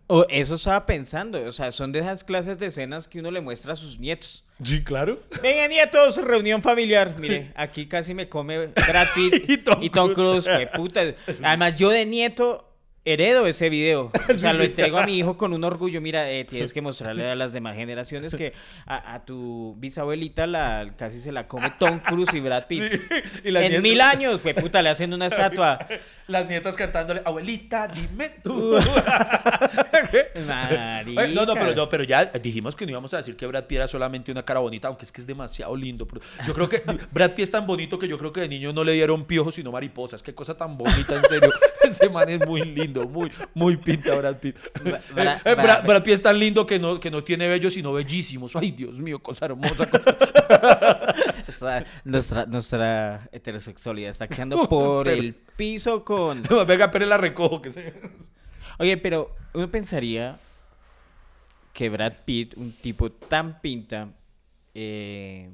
O, eso estaba pensando. O sea, son de esas clases de escenas que uno le muestra a sus nietos. Sí, claro. Venga, nietos, reunión familiar. Mire, *laughs* aquí casi me come Brad Pitt Y Tom y Tom Cruise. Cruise. qué puta. Además, yo de nieto heredo ese video. *laughs* O sea, Sí, lo sí. entrego a mi hijo con un orgullo. Mira, eh, tienes que mostrarle a las demás generaciones que a, a tu bisabuelita la, casi se la come Tom Cruise y Brad Pitt. *laughs* Sí, y las en nietas- mil años, pues puta, le hacen una estatua. *laughs* Las nietas cantándole, abuelita, dime tú. No, no, pero no, pero ya dijimos que no íbamos a decir que Brad Pitt era solamente una cara bonita, aunque es que es demasiado lindo. yo creo que Brad Pitt es tan bonito que yo creo que de niño no le dieron piojos sino mariposas. Qué cosa tan bonita, en serio. Ese man es muy lindo, muy, muy pinta Brad Pitt. Bra- *laughs* Eh, Bra- eh, Bra- Brad, Pitt es tan lindo que no, que no tiene bellos sino bellísimos. Ay, Dios mío, cosa hermosa. *laughs* Nuestra, nuestra heterosexualidad está quedando *laughs* por Pero- el piso con... Venga, pero la recojo. Que se... Oye, pero uno pensaría que Brad Pitt, un tipo tan pinta, eh,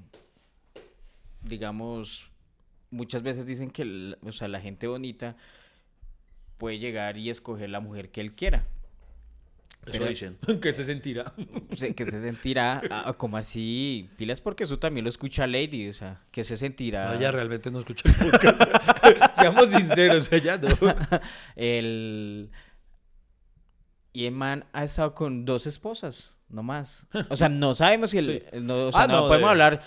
digamos, muchas veces dicen que o sea, la gente bonita puede llegar y escoger la mujer que él quiera. Eso Pero- dicen. *laughs* Que se sentirá. Se- que se sentirá ah, como así, pilas porque eso también lo escucha Lady, o sea, que se sentirá... No, ella realmente no escucha el podcast. *laughs* Seamos sinceros, ella no. *laughs* El... Y el man ha estado con dos esposas, no más. O sea, no sabemos si el... Sí. no, o sea, Ah, no, no, podemos de- hablar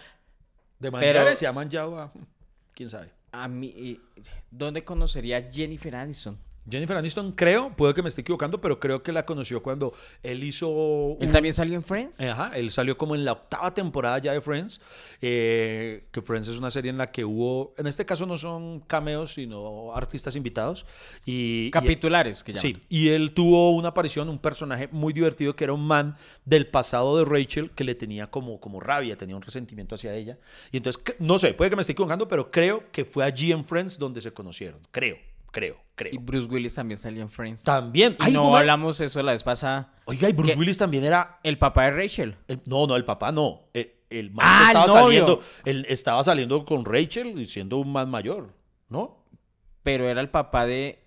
De manjares se llaman ya, ah, quién sabe. a mí... eh, ¿Dónde conocería a Jennifer Aniston? Jennifer Aniston, creo, puede que me esté equivocando, pero creo que la conoció cuando él hizo. ¿Él un- también salió en Friends? Ajá, él salió como en la octava temporada ya de Friends, eh, que Friends es una serie en la que hubo, en este caso no son cameos, sino artistas invitados. Y, y- Capitulares, que llaman. Sí, y él tuvo una aparición, un personaje muy divertido que era un man del pasado de Rachel que le tenía como, como rabia, tenía un resentimiento hacia ella. Y entonces, no sé, puede que me esté equivocando, pero creo que fue allí en Friends donde se conocieron. Creo, creo, creo. Y Bruce Willis también salió en Friends. También. Y Ay, no hablamos eso la vez pasada. Oiga, y Bruce. Willis también era. El papá de Rachel. el- no, no, el papá no. El, el man Ah, el estaba novio. saliendo. Él estaba saliendo con Rachel y siendo un man mayor, ¿no? Pero era el papá de...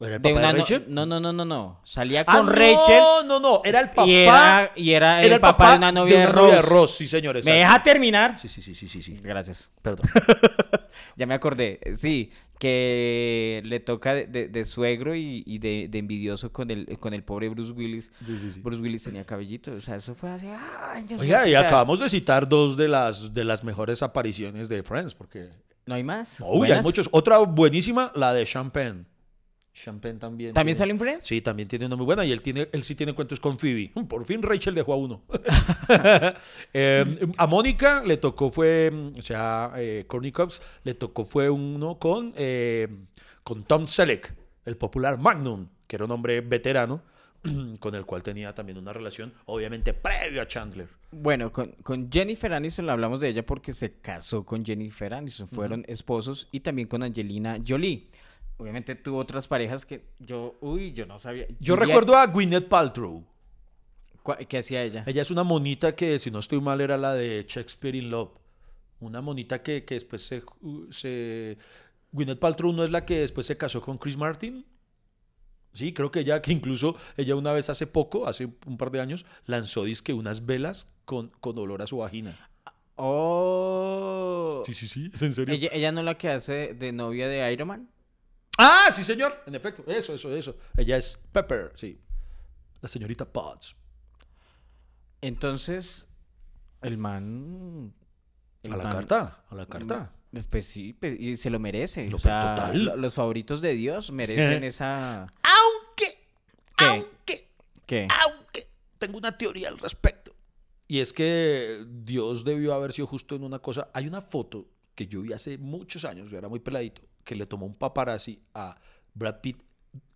¿Era el de una de no- Rachel? No, no, no, no, no. Salía Ah, con no, Rachel No, no, era el papá. y era, y era el, papá, de una novia de, Ross. Ross, sí, señor. ¿Me deja terminar? Sí, sí, sí, sí, sí, sí. Gracias. Perdón. *laughs* Ya me acordé. Sí, que le toca de, de- de suegro y, y de, de envidioso con el, con el pobre Bruce Willis. Sí, sí, sí. Bruce Willis tenía cabellito. O sea, eso fue hace años. Oiga, y acabamos de citar dos de las, de las mejores apariciones de Friends, porque... ¿No hay más? Uy, hay muchos. Otra buenísima, la de Champagne. Champagne también. ¿También tiene- salió en Friends? Sí, también tiene una muy buena y él, tiene, él sí tiene cuentos con Phoebe. Mm, Por fin Rachel dejó a uno. *laughs* Eh, a Mónica le tocó fue, mm, o sea, eh, Courtney Cox le tocó fue uno con, eh, con Tom Selleck, el popular Magnum, que era un hombre veterano, *clears throat* con el cual tenía también una relación, obviamente, previo a Chandler. Bueno, con, con Jennifer Aniston hablamos de ella porque se casó con Jennifer Aniston. Fueron esposos y también con Angelina Jolie. Obviamente tuvo otras parejas que yo, uy, yo no sabía. Yo recuerdo a Gwyneth Paltrow. ¿Cuá- ¿Qué hacía ella? Ella es una monita que, si no estoy mal, era la de Shakespeare in Love. Una monita que, que después se, se... Gwyneth Paltrow no es la que después se casó con Chris Martin. Sí, creo que ella, que incluso ella una vez hace poco, hace un par de años, lanzó disque unas velas con, con olor a su vagina. Oh. sí, sí, es en serio. ¿Ella, ella no es la que hace de novia de Iron Man? Ah, sí, señor. En efecto, eso, eso, eso. Ella es Pepper, sí. La señorita Potts. Entonces, el man. el A la man- carta, a la carta. Pues sí, pues, y se lo merece. O sea, total. lo- los favoritos de Dios merecen *laughs* esa. Aunque, ¿Qué? aunque, ¿Qué? aunque tengo una teoría al respecto. Y es que Dios debió haber sido justo en una cosa. Hay una foto que yo vi hace muchos años, yo era muy peladito, que le tomó un paparazzi a Brad Pitt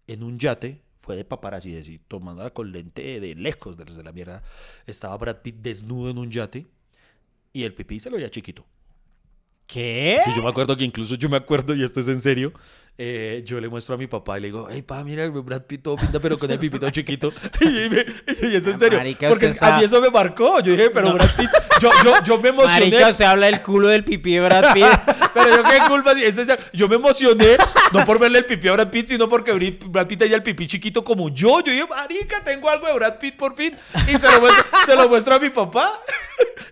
en un yate. Fue de paparazzi, es decir, tomándola con lente de lejos de los de la mierda. Estaba Brad Pitt desnudo en un yate y el pipí se lo veía chiquito. ¿Qué? Sí, yo me acuerdo que incluso yo me acuerdo, y esto es en serio, eh, yo le muestro a mi papá y le digo, hey, pa, mira, Brad Pitt todo pinta, pero con el pipito *laughs* chiquito. *laughs* y, me- y es en serio, Marica, porque a mí eso me marcó. Yo dije, pero Brad Pitt, yo, yo, yo me *laughs* emocioné. Marica, se habla del culo del pipí de Brad Pitt. Pero yo qué culpa, es yo me emocioné, no por verle el pipí a Brad Pitt, sino porque Brad Pitt tenía el pipí chiquito como yo. Yo dije, marica, tengo algo de Brad Pitt por fin. Y se lo muestro, se lo muestro a mi papá.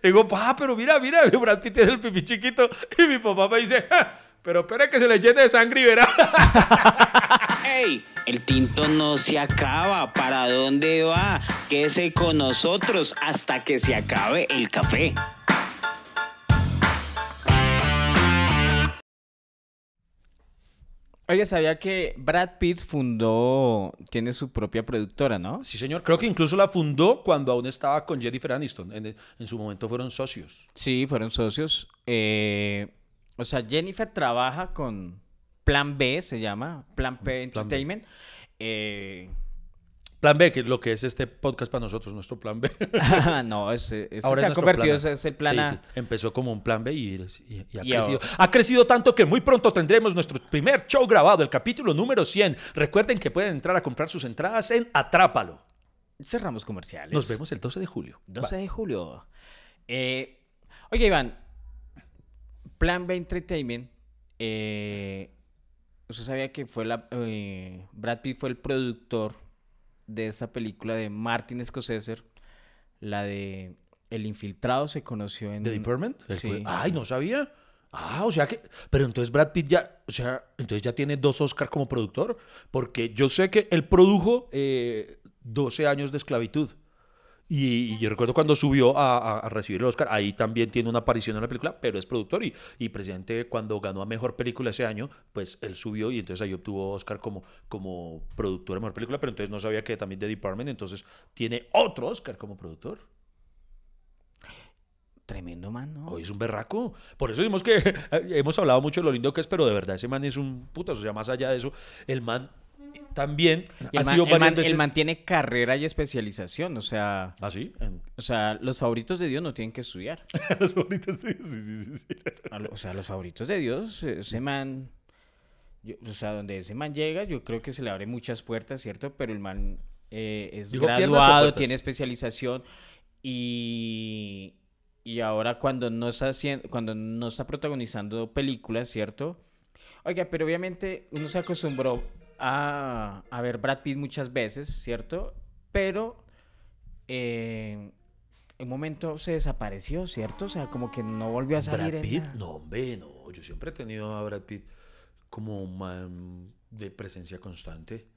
Y digo, pa, pero mira, mira, Brad Pitt tiene el pipí chiquito. Y mi papá me dice, "Ja, pero espere que se le llene de sangre y verá. *laughs* ¡Ey! El tinto no se acaba. ¿Para dónde va? Quédese con nosotros hasta que se acabe el café. Oye, sabía que Brad Pitt fundó, tiene su propia productora, ¿no? Sí, señor. Creo que incluso la fundó cuando aún estaba con Jennifer Aniston. En, en su momento fueron socios. Sí, fueron socios. Eh, o sea, Jennifer trabaja con Plan B, se llama, Plan P Plan B. Entertainment. Eh, Plan B, que es lo que es este podcast para nosotros, nuestro plan B. *laughs* no, *laughs* Ahora se ha convertido, plan A. es el plan Sí, A. sí. Empezó como un plan B y, y- y ha crecido. Ha crecido tanto que muy pronto tendremos nuestro primer show grabado, el capítulo número 100. Recuerden que pueden entrar a comprar sus entradas en Atrápalo. Cerramos comerciales. Nos vemos el 12 de julio. 12 de julio. Eh, oye, Iván, Plan B Entertainment, eh, ¿usted sabía que fue la, eh, Brad Pitt fue el productor de esa película de Martin Scorsese, la de El Infiltrado se conoció en... ¿The Department? Sí. Ay, no sabía. Ah, o sea que. Pero entonces Brad Pitt ya. O sea, entonces ya tiene dos Oscars como productor. Porque yo sé que él produjo eh, 12 años de esclavitud. Y, y yo recuerdo cuando subió a, a- a recibir el Oscar, ahí también tiene una aparición en la película, pero es productor y, y presidente cuando ganó a Mejor Película ese año, pues él subió y entonces ahí obtuvo Oscar como, como productor de Mejor Película, pero entonces no sabía que también de Department, entonces tiene otro Oscar como productor. Tremendo man, ¿no? Hoy es un berraco. Por eso decimos que *laughs* hemos hablado mucho de lo lindo que es, pero de verdad ese man es un puto. O sea, más allá de eso, el man también Y ha el, man, sido el varias man- veces. el man tiene carrera y especialización, o sea, ¿Ah, sí? O sea, los favoritos de Dios no tienen que estudiar. *laughs* Los favoritos de- Sí, sí, sí, sí. Lo- O sea, los favoritos de Dios, ese man, yo- o sea, donde ese man llega, yo creo que se le abren muchas puertas, ¿cierto? Pero el man eh, es Digo, graduado, tiene especialización y, y ahora cuando no está haciendo, cuando no está protagonizando películas, ¿cierto? Oiga, pero obviamente uno se acostumbró a, a ver Brad Pitt muchas veces, ¿cierto? Pero eh, en un momento se desapareció, ¿cierto? O sea, como que no volvió a salir Brad en Pitt, nada. no, hombre, no. Yo siempre he tenido a Brad Pitt como un man de presencia constante.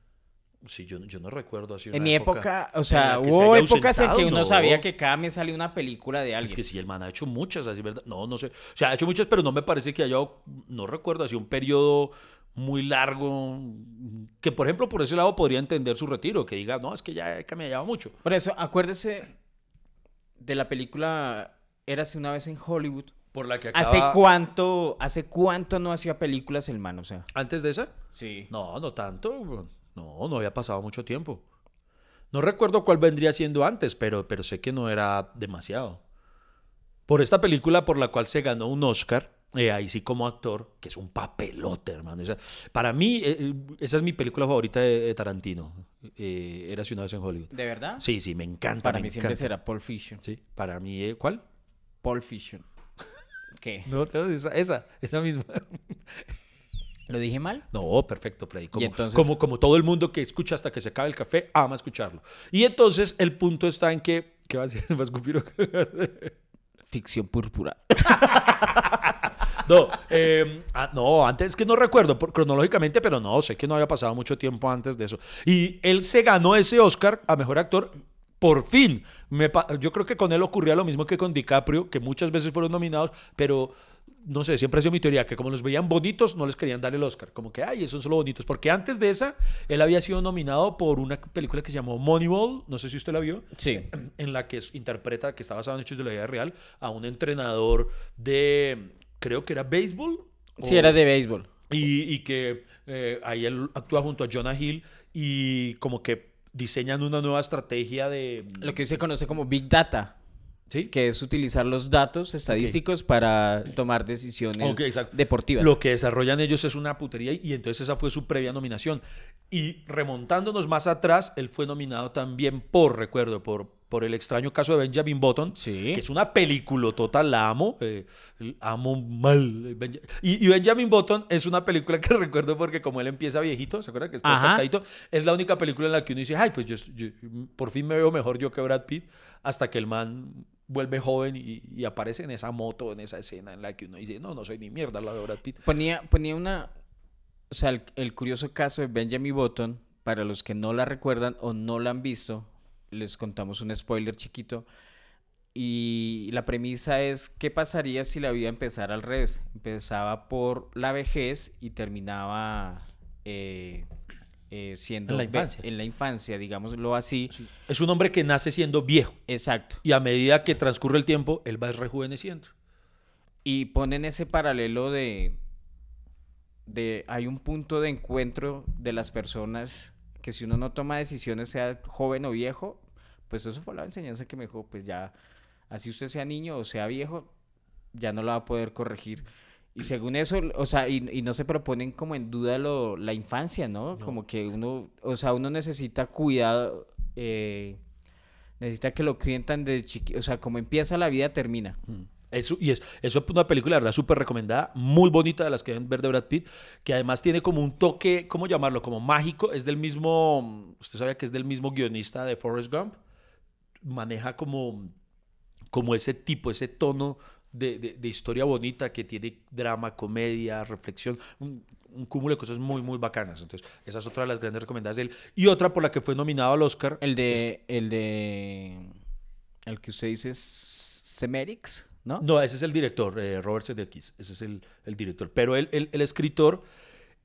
Sí, yo, yo no recuerdo así. En una mi época, o en sea, la se hubo haya épocas en que uno no. sabía que cada mes salía una película de Es alguien. que sí, el man ha hecho muchas, así, ¿verdad? No, no sé. O sea, ha hecho muchas, pero no me parece que haya, no recuerdo así un periodo muy largo que, por ejemplo, por ese lado podría entender su retiro, que diga, no, es que ya he cambiado mucho. Por eso, acuérdese de la película Érase una vez en Hollywood. Por la que ¿Hace cuánto, hace cuánto no hacía películas el man? O sea, ¿Antes de esa? sí. No, no tanto. No, no había pasado mucho tiempo. No recuerdo cuál vendría siendo antes, pero, pero sé que no era demasiado. Por esta película por la cual se ganó un Oscar, eh, ahí sí como actor, que es un papelote, hermano. Esa- para mí, eh, esa es mi película favorita de, de Tarantino. Eh, era una vez en Hollywood. ¿De verdad? Sí, sí, me encanta. Para me mí siempre será Pulp Fiction. Sí, para mí, eh, ¿cuál? Pulp Fiction. *laughs* ¿Qué? No, esa, esa, esa misma. *laughs* ¿Lo dije mal? No, perfecto, Freddy. Como, entonces? como, como todo el mundo que escucha hasta que se acabe el café, ama escucharlo. Y entonces el punto está en que. ¿Qué va a decir? *laughs* ¿Va a escupir o qué va a hacer? Ficción púrpura. No, eh, ah, no, antes que no recuerdo por- cronológicamente, pero no, sé que no había pasado mucho tiempo antes de eso. Y él se ganó ese Oscar a mejor actor por fin. Me yo creo que con él ocurría lo mismo que con DiCaprio, que muchas veces fueron nominados, pero no sé, siempre ha sido mi teoría, que como los veían bonitos, no les querían dar el Oscar. Como que, ay, son solo bonitos. Porque antes de esa, él había sido nominado por una película que se llamó Moneyball, no sé si usted la vio, Sí. en la que interpreta, que está basado en hechos de la vida real, a un entrenador de, creo que era béisbol. Sí, era de béisbol. y, y que eh, ahí él actúa junto a Jonah Hill y como que diseñan una nueva estrategia de... Lo que se conoce como Big Data, ¿Sí? que es utilizar los datos estadísticos para tomar decisiones deportivas. Lo que desarrollan ellos es una putería y entonces esa fue su previa nominación. Y remontándonos más atrás, él fue nominado también por, recuerdo, por, por el extraño caso de Benjamin Button, Sí. que es una película total, la amo, eh, amo mal. Benja- Y, y Benjamin Button es una película que *laughs* recuerdo porque como él empieza viejito, ¿se acuerda que es cascadito? Es la única película en la que uno dice, ay, pues yo, yo- por fin me veo mejor yo que Brad Pitt, hasta que el man vuelve joven y, y aparece en esa moto, en esa escena en la que uno dice, no, no soy ni mierda la de Brad Pitt. Ponía, ponía una. O sea, el, el curioso caso de Benjamin Button, para los que no la recuerdan o no la han visto, les contamos un spoiler chiquito. Y la premisa es: ¿qué pasaría si la vida empezara al revés? Empezaba por la vejez y terminaba eh, eh, siendo. En la infancia. En la infancia, digámoslo así. Es un hombre que nace siendo viejo Exacto. y a medida que transcurre el tiempo, él va rejuveneciendo. Y ponen ese paralelo de, de hay un punto de encuentro de las personas que si uno no toma decisiones, sea joven o viejo, pues eso fue la enseñanza que me dejó, pues ya, así usted sea niño o sea viejo, ya no la va a poder corregir. Y según eso, o sea, y, y no se proponen como en duda lo, la infancia, ¿no? Como que uno, o sea, uno necesita cuidado, eh, necesita que lo cuiden tan de chiquito, o sea, como empieza la vida, termina. Eso, y es, eso es una película, la verdad, súper recomendada, muy bonita de las que deben ver de Brad Pitt, que además tiene como un toque, ¿cómo llamarlo? Como mágico, es del mismo, usted sabía que es del mismo guionista de Forrest Gump, maneja como, como ese tipo, ese tono de, de- de historia bonita que tiene drama, comedia, reflexión, un, un cúmulo de cosas muy, muy bacanas. Entonces, esa es otra de las grandes recomendadas de él. Y otra por la que fue nominado al Oscar. El de, el de, el que usted dice es Semerix, ¿no? No, ese es el director, eh, Robert Zemeckis, ese es el, el director. Pero el, el- el escritor,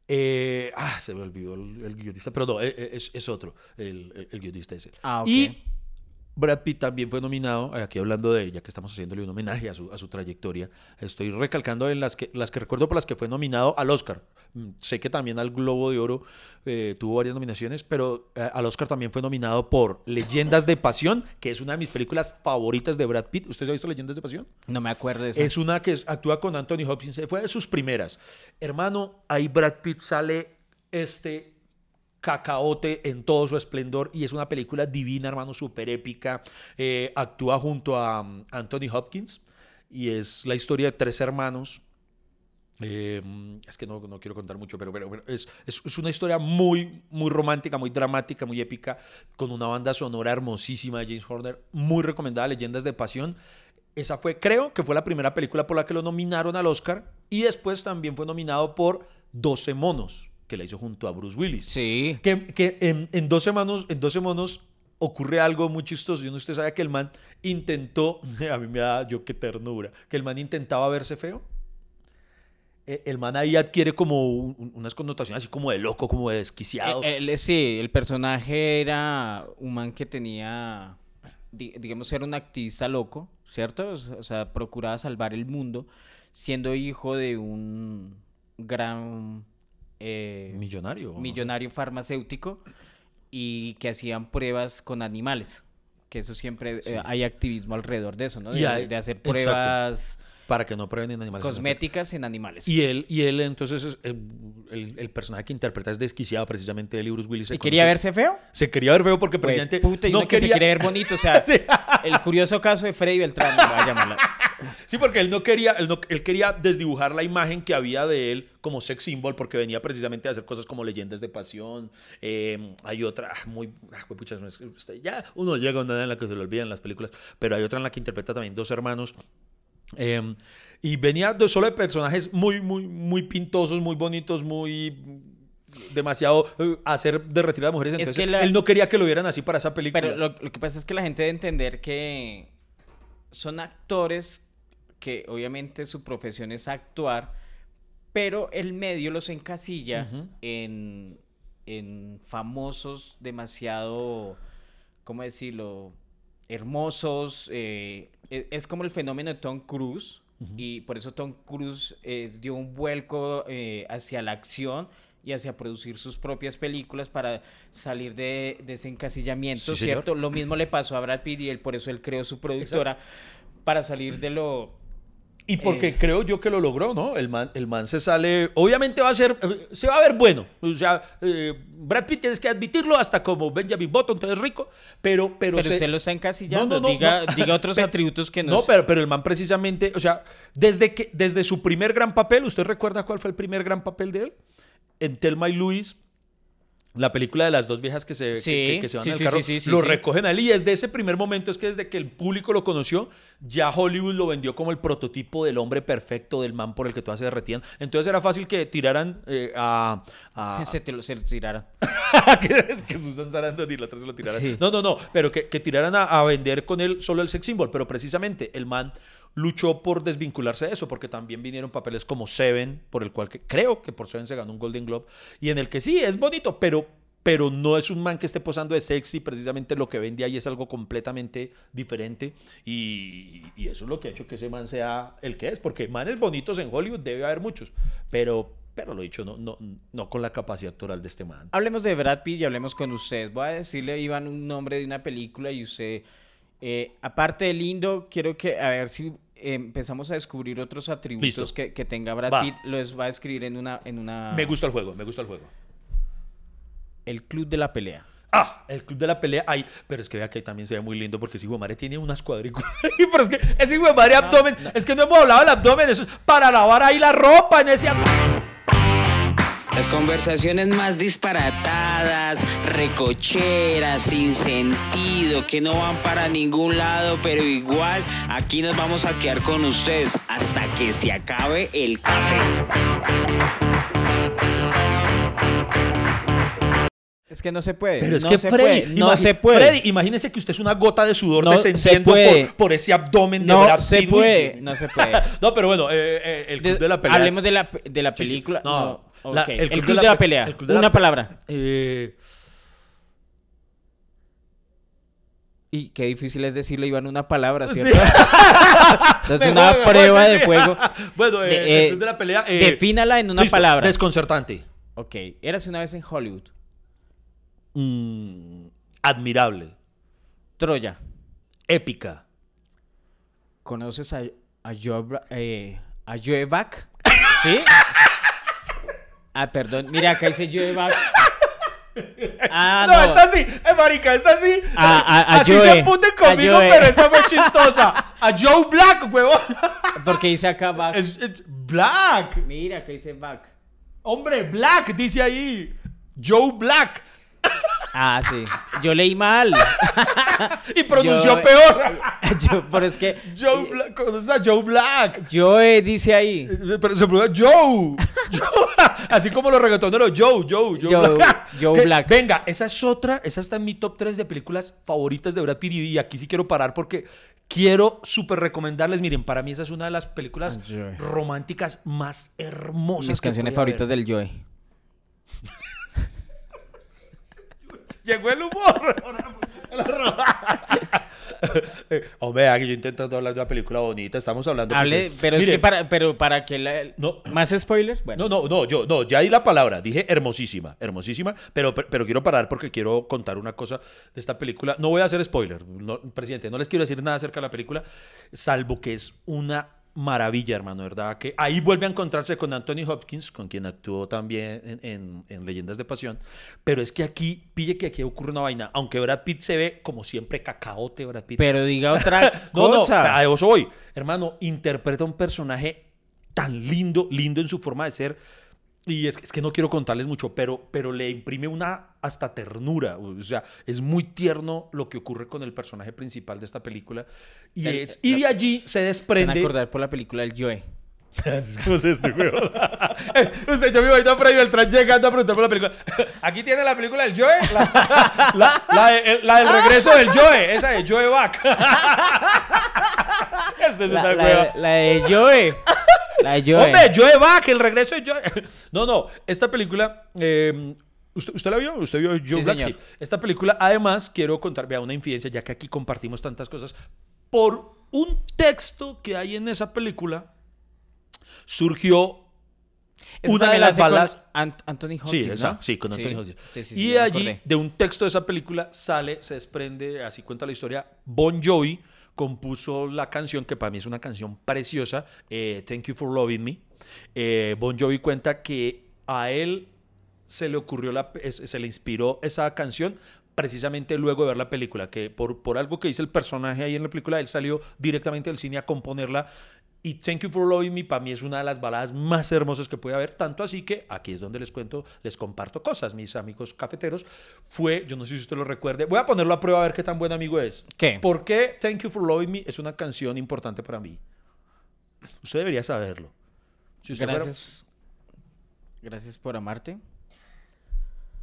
eh, ah, se me olvidó el, guionista, pero no, eh, eh, es, es otro, el, guionista ese. Ah, ok. Y Brad Pitt también fue nominado, eh, aquí hablando de, ya que estamos haciéndole un homenaje a su, a su trayectoria, estoy recalcando en las que, las que recuerdo por las que fue nominado al Oscar. Mm, Sé que también al Globo de Oro eh, tuvo varias nominaciones, pero eh, al Oscar también fue nominado por Leyendas de Pasión, que es una de mis películas favoritas de Brad Pitt. ¿Usted ha visto Leyendas de Pasión? No me acuerdo de eso. Es una que actúa con Anthony Hopkins, fue de sus primeras. Hermano, ahí Brad Pitt sale este cacaote en todo su esplendor y es una película divina, hermano, súper épica. Eh, actúa junto a um, Anthony Hopkins y es la historia de tres hermanos. Eh, es que no, no quiero contar mucho, pero, pero, pero es, es- es una historia muy, muy romántica, muy dramática, muy épica, con una banda sonora hermosísima de James Horner, muy recomendada, Leyendas de Pasión. Esa fue, creo que fue la primera película por la que lo nominaron al Oscar y después también fue nominado por 12 monos, que la hizo junto a Bruce Willis. Sí. Que, que en, en 12 monos, en 12 monos ocurre algo muy chistoso. Y no usted sabe que el man intentó, *laughs* a mí me da, yo qué ternura, que el man intentaba verse feo. Eh, El man ahí adquiere como un- un- unas connotaciones así como de loco, como de desquiciado. El- sí, el personaje era un man que tenía, di- digamos, era un activista loco, ¿cierto? O sea, procuraba salvar el mundo, siendo hijo de un gran eh, millonario. o no sé. millonario farmacéutico y que hacían pruebas con animales. Que eso siempre eh, hay activismo alrededor de eso, ¿no? De, hay- de hacer exacto. pruebas Para que no prueben en animales. cosméticas en animales. Y él, y él entonces, es, eh, el, el personaje que interpreta es desquiciado precisamente de Bruce Willis. ¿Y quería verse feo? Se quería ver feo porque Pues, presidente puta, y no que se quiere ver bonito, o sea, *laughs* Sí. el curioso caso de Freddy Beltrán, voy a llamarla. *laughs* Sí, porque él no quería, él, no- él quería desdibujar la imagen que había de él como sex symbol, porque venía precisamente a hacer cosas como leyendas de pasión. eh, hay otra ah, muy, ah, puchas, este, ya uno llega a una edad en la que se le olvidan las películas, pero hay otra en la que interpreta también dos hermanos. eh, y venía de solo de personajes muy, muy, muy pintosos, muy bonitos, muy demasiado eh, hacer de retirar a mujeres. Es Entonces, que la- él no quería que lo vieran así para esa película. Pero lo, lo que pasa es que la gente debe entender que son actores que obviamente su profesión es actuar, pero el medio los encasilla en, en famosos demasiado, ¿cómo decirlo? Hermosos. eh, e- es como el fenómeno de Tom Cruise. Y por eso Tom Cruise eh, dio un vuelco eh, hacia la acción y hacia producir sus propias películas para salir de, de ese encasillamiento, Sí, señor. ¿cierto? Lo mismo le pasó a Brad Pitt y él, por eso él creó su productora para salir de lo... Y porque Eh. creo yo que lo logró, ¿no? El man, el man se sale. Obviamente va a ser. eh, Se va a ver bueno. O sea, eh, Brad Pitt tienes que admitirlo, hasta como Benjamin Button, entonces rico. Pero. Pero, Pero se- usted lo está encasillando, No, no, no, diga, no. diga otros *laughs* atributos que No, nos... pero, pero el man precisamente. O sea, desde, que, desde su primer gran papel, ¿usted recuerda cuál fue el primer gran papel de él? En Telma y Luis. La película de las dos viejas que se, que- Sí, que, que se van sí, sí, carro, sí, lo recogen a él. Y desde ese primer momento es que desde que el público lo conoció, ya Hollywood lo vendió como el prototipo del hombre perfecto, del man por el que todas se derretían. Entonces era fácil que tiraran eh, a... a- *laughs* Se, te lo, se lo tiraron. *laughs* que, que Susan Sarandon y la otra se lo tiraran. No, no, no, pero que, que tiraran a, a vender con él solo el sex symbol. Pero precisamente el man luchó por desvincularse de eso, porque también vinieron papeles como Seven, por el cual que, creo que por Seven se ganó un Golden Globe, y en el que sí, es bonito, pero, pero no es un man que esté posando de sexy, precisamente lo que vende ahí es algo completamente diferente, y, eso es lo que ha hecho que ese man sea el que es, porque manes bonitos en Hollywood debe haber muchos, pero, pero lo dicho, no, no, no con la capacidad actoral de este man. Hablemos de Brad Pitt y hablemos con usted. Voy a decirle, Iván, un nombre de una película y usted, eh, aparte de lindo, quiero que, a ver si empezamos a descubrir otros atributos que, que tenga Brad. Pitt, los va a escribir en una, en una... Me gusta el juego, me gusta el juego. El Club de la Pelea. Ah, el club de la pelea. Ay, pero es que vea que ahí también se ve muy lindo porque ese hijo de madre tiene unas cuadrículas. *laughs* ahí, pero es que ese hijo de madre abdomen. Es que no hemos hablado del abdomen. Eso es para lavar ahí la ropa en ese ab- Las conversaciones más disparatadas, recocheras, sin sentido, que no van para ningún lado, pero igual aquí nos vamos a quedar con ustedes hasta que se acabe el café. Es que no se puede. Pero es no que se Freddy, puede, no se puede. Freddy, imagínese que usted es una gota de sudor No se descendiendo puede. por, por ese abdomen de No Brad se Pitt. puede, Uy. no se puede. *laughs* no, pero bueno, eh, eh, el club De- de la pelea. Hablemos de la, de la Sí, sí. película. No, No, la- ok. El, club, de la, pe- pelea. el club de la Una palabra. Eh, Y qué difícil es decirlo, Iván, una palabra, Sí. ¿cierto? *laughs* Entonces, Mejor, una prueba sí, de sí. fuego. *laughs* bueno, eh, De- el eh, club de la pelea. eh, defínala en una listo, palabra. Desconcertante. Ok, érase una vez en Hollywood. Mm, admirable. Troya. Épica. ¿Conoces a, a Joe, eh, a Joe Back? *laughs* ¿Sí? Ah, perdón. Mira, acá dice Joe Back. *laughs* Ah, no, no. está así, eh, marica, está así. A- a- a así Joe, se apunten conmigo, pero esta fue chistosa. A Joe Black, huevón. Porque dice acá Back. Es, es Black. Mira, acá dice Back. Hombre, Black, dice ahí. Joe Black. Ah, sí. Yo leí mal. *laughs* Y pronunció peor. *laughs* Yo, pero es que. Joe Black. ¿Conoces a Joe Black? Joe dice ahí. Pero se pronuncia Joe. *laughs* Joe. Así como los reggaetoneros. Joe, Joe, Joe, Joe- Black. Joe Que- Black. Venga, esa es otra. Esa está en mi top 3 de películas favoritas de Brad Pitt. Y aquí sí quiero parar porque quiero súper recomendarles. Miren, para mí esa es una de las películas románticas más hermosas. Mis que canciones favoritas del Joe. Llegó el humor. *laughs* *laughs* *laughs* Hombre, aquí yo intentando hablar de una película bonita. Estamos hablando. pues, Hable, eh, pero es que para, pero para que la, No. más spoilers, bueno. No, no, no, yo no, ya di la palabra, dije hermosísima, hermosísima, pero, pero quiero parar porque quiero contar una cosa de esta película. No voy a hacer spoiler, no, presidente, no les quiero decir nada acerca de la película, salvo que es una maravilla, hermano, ¿verdad? Que ahí vuelve a encontrarse con Anthony Hopkins, con quien actuó también en, en- en Leyendas de Pasión, pero es que aquí, pille que aquí ocurre una vaina, aunque Brad Pitt se ve como siempre cacaote, Brad Pitt. Pero diga *laughs* otra No, no, cosa. a eso voy. Hermano, interpreta un personaje tan lindo, lindo en su forma de ser. Y es, es que no quiero contarles mucho, pero, pero le imprime una hasta ternura. O sea, es muy tierno lo que ocurre con el personaje principal de esta película. Y, El- es, y de allí se Se van a desprende. acordar por la película del Joe. *laughs* Así es este juego. *laughs* Usted, yo me imagino a Freddy Beltrán llegando a preguntar por la película. *laughs* Aquí tiene la película del Joe. La, la- la el- la del regreso del Joe. Esa de Joe Back. Esta es La, una la la de Joe. La de Joe. Hombre, Joe Back, el regreso de Joe. No, no, esta película. eh, ¿usted, usted la vio? ¿Usted vio Joe Sí, Black? señor. Sí. Esta película, además, quiero contar, vea, una infidencia, ya que aquí compartimos tantas cosas. Por un texto que hay en esa película, surgió Eso una de las con balas. Ant- Anthony Hopkins, Sí, sí, con Anthony. Sí, y allí, de un texto de esa película, sale, se desprende, así cuenta la historia, Bon Jovi compuso la canción, que para mí es una canción preciosa, eh, Thank You for Loving Me. Eh, bon Jovi cuenta que a él se le ocurrió, la, se le inspiró esa canción precisamente luego de ver la película, que por, por algo que dice el personaje ahí en la película, él salió directamente del cine a componerla. Y Thank You for Loving Me para mí es una de las baladas más hermosas que puede haber, tanto así que aquí es donde les cuento, les comparto cosas, mis amigos cafeteros. Fue, yo no sé si usted lo recuerde, voy a ponerlo a prueba a ver qué tan buen amigo es. ¿Qué? ¿Por qué Thank You for Loving Me es una canción importante para mí? Usted debería saberlo. Si usted fuera- Gracias. Gracias por amarte.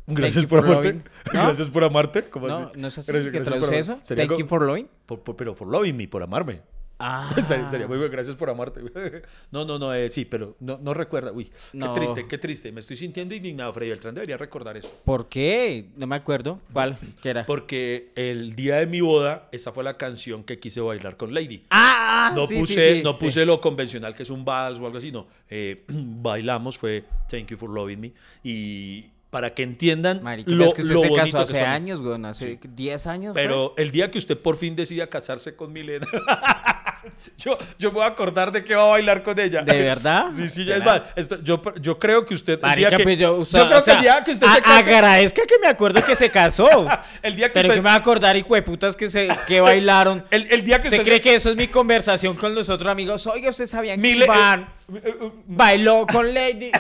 Gracias you por for amarte. *laughs* ¿No? Gracias por amarte. ¿Cómo No, así? no es así Gracias- que gracias por traduce eso. Thank you como- for loving. por- por- pero for loving me, por amarme. Ah. Sería, sería muy bueno, gracias por amarte. *laughs* No, no, no, eh, sí, pero no, no recuerda. Uy, No. qué triste, qué triste. Me estoy sintiendo indignado, Freddy Beltrán. Debería recordar eso. ¿Por qué? No me acuerdo. ¿Cuál? ¿Qué era? Porque el día de mi boda, esa fue la canción que quise bailar con Lady. Ah, No sí, puse, sí, sí, no puse lo convencional que es un vals o algo así, no. Eh, *clears throat* bailamos, fue Thank You for Loving Me. Y para que entiendan lo, es que usted lo se bonito casó hace años, güey. Hace 10 años. fue? Pero el día que usted por fin decida casarse con Milena, *laughs* *laughs* yo, yo me voy a acordar de que va a bailar con ella. ¿De verdad? Sí, sí, es más. esto- yo, yo creo que usted. El Marica, día que, pues yo, o sea, yo creo o sea, que el día que usted a- se case. Agradezca que me acuerdo que se casó. *laughs* El día que Pero usted. que me va a acordar, hijo de putas, que, se, que *laughs* bailaron. el, el día que ¿Usted usted. cree se- que eso es mi conversación con los otros amigos? Oiga, ¿usted sabía que Mile- Iván eh, eh, eh, bailó con Lady?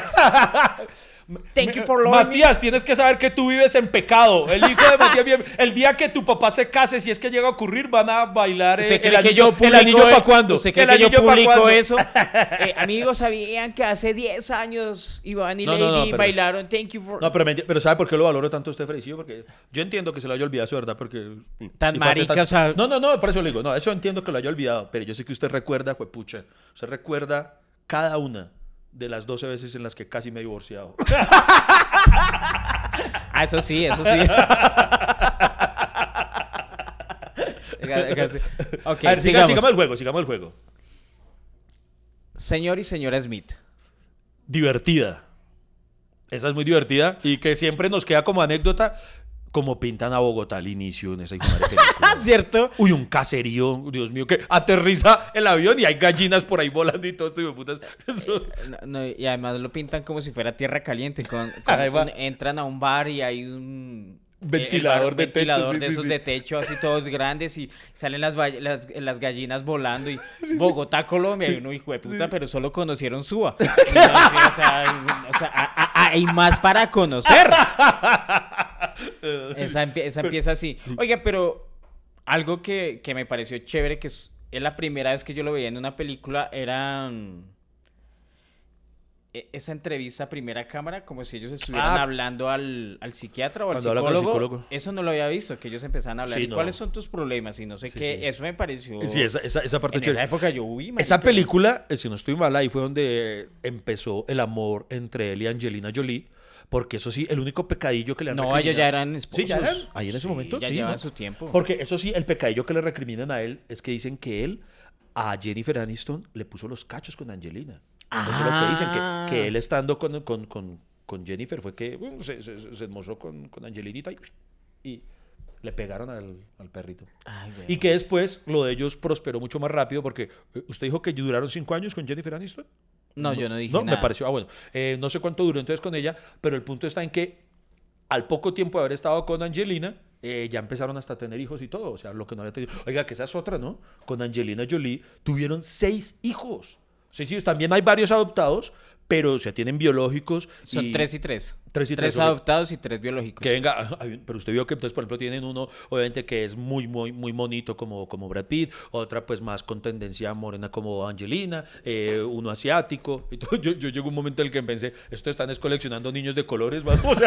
Thank you for loving me. Matías, tienes que saber que tú vives en pecado. El hijo de Matías, vive- *laughs* el día que tu papá se case, si es que llega a ocurrir, van a bailar eh, ¿Usted el anillo, yo el anillo para cuándo. ¿Usted cree el que yo anillo pa' publico eso? *laughs* Eh, amigos, ¿sabían que hace 10 años Iván y No, Lady no, no, pero- bailaron Thank you for... No, pero, me pero ¿sabe por qué lo valoro tanto usted, Fredicillo? Porque yo entiendo que se lo haya olvidado, verdad, porque... Tan hace marica, o sea- No, no, no, por eso le digo, no, eso entiendo que lo haya olvidado, pero yo sé que usted recuerda, pucha, usted recuerda cada una de las 12 veces en las que casi me he divorciado. *laughs* Ah, eso sí, eso sí. ok, a ver, siga- sigamos. sigamos el juego, sigamos el juego. Señor y señora Smith. Divertida. Esa es muy divertida y que siempre nos queda como anécdota como pintan a Bogotá al inicio en esa película. *laughs* ¿Cierto? Uy, un caserío, Dios mío, que aterriza el avión y hay gallinas por ahí volando y todo esto, de putas. *laughs* Eso- No, no, y además lo pintan como si fuera tierra caliente. Con, *laughs* con un- entran a un bar y hay un Ventilador de techo, ventilador sí, de sí, esos sí. de techo así todos grandes y salen las, las, las gallinas volando y Bogotá, Colombia, y uno hijo de puta, pero solo conocieron Suba. Y o sea, o sea, a- a- hay más para conocer. *laughs* Esa, empie- esa empieza así. Oiga, pero algo que, que me pareció chévere, que es, es la primera vez que yo lo veía en una película, era mm, e- esa entrevista a primera cámara, como si ellos estuvieran Ah. hablando al, al psiquiatra o al Cuando habla con psicólogo. el psicólogo. Eso no lo había visto, que ellos empezaban a hablar. Sí, ¿Y no. cuáles son tus problemas? Y no sé Sí, qué. sí. Eso me pareció. Sí, esa, esa, esa parte en chévere. esa época yo, uy, Esa película, eh, si no estoy mal, ahí fue donde empezó el amor entre él y Angelina Jolie. Porque eso sí, el único pecadillo que le han No, ellos ya eran esposos. Sí, ya eran. Ahí en ese Sí, momento, ya sí. llevan ¿no? su tiempo. Porque eso sí, el pecadillo que le recriminan a él es que dicen que él a Jennifer Aniston le puso los cachos con Angelina. Eso es lo que dicen, Ah. que, que él estando con, con, con, con Jennifer fue que bueno, se, se, se con, con Angelinita y, y le pegaron al, al perrito. Ay. Y que después lo de ellos prosperó mucho más rápido porque eh, usted dijo que duraron cinco años con Jennifer Aniston. No, yo no dije No, nada. me pareció. Ah, bueno. Eh, no sé cuánto duró entonces con ella, pero el punto está en que al poco tiempo de haber estado con Angelina, eh, ya empezaron hasta a tener hijos y todo. O sea, lo que no había tenido. Oiga, que esa es otra, ¿no? Con Angelina Jolie tuvieron seis hijos. Seis hijos. También hay varios adoptados, pero o sea, tienen biológicos. Son y- tres y tres. Tres y tres, ok. adoptados y tres biológicos. Que venga, *laughs* pero usted vio que entonces, por ejemplo, tienen uno, obviamente, que es muy, muy, muy bonito como, como Brad Pitt, otra pues más con tendencia morena como Angelina, eh, uno asiático. *laughs* Y todo. Yo, yo llegó un momento en el que pensé, esto están es coleccionando niños de colores, vamos.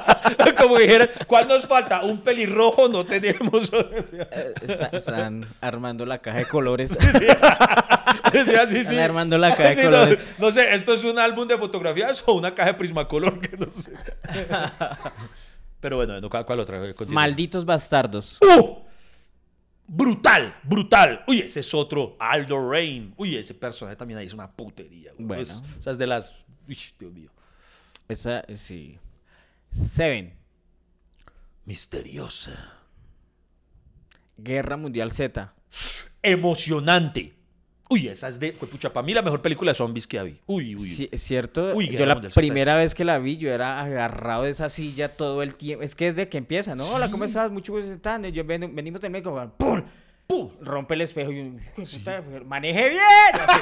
*laughs* Como dijeran, ¿cuál nos falta? Un pelirrojo no tenemos. Eh, está- están armando la caja de colores. Decía, sí, sí. Están armando la *laughs* caja de no. No, sé, ¿esto es un álbum de fotografías o una caja de Prismacolor? *laughs* Que no sé. *laughs* Pero bueno, no, ¿cuál, cuál otra? Continúa. Malditos bastardos. ¡Uh! Brutal, brutal. Uy, ese es otro. Aldo Rain. Uy, ese personaje también ahí es una putería. güey. Bueno. Es- o sea, es de las. Uy, Dios mío. Esa, sí. Seven. Misteriosa. Guerra Mundial Z. Emocionante. Uy, esa es de. pucha, para mí la mejor película de zombies que vi. Uy, uy. Sí, es cierto. Uy, yo la primera es- vez que la vi, yo era agarrado de esa silla todo el tiempo. Es que desde que empieza, ¿no? Hola, ¿cómo estás? Mucho gusto. Yo ven- venimos del médico. ¡Pum! ¡Pum! Rompe el espejo y un, "Hijo de puta, maneje bien. así,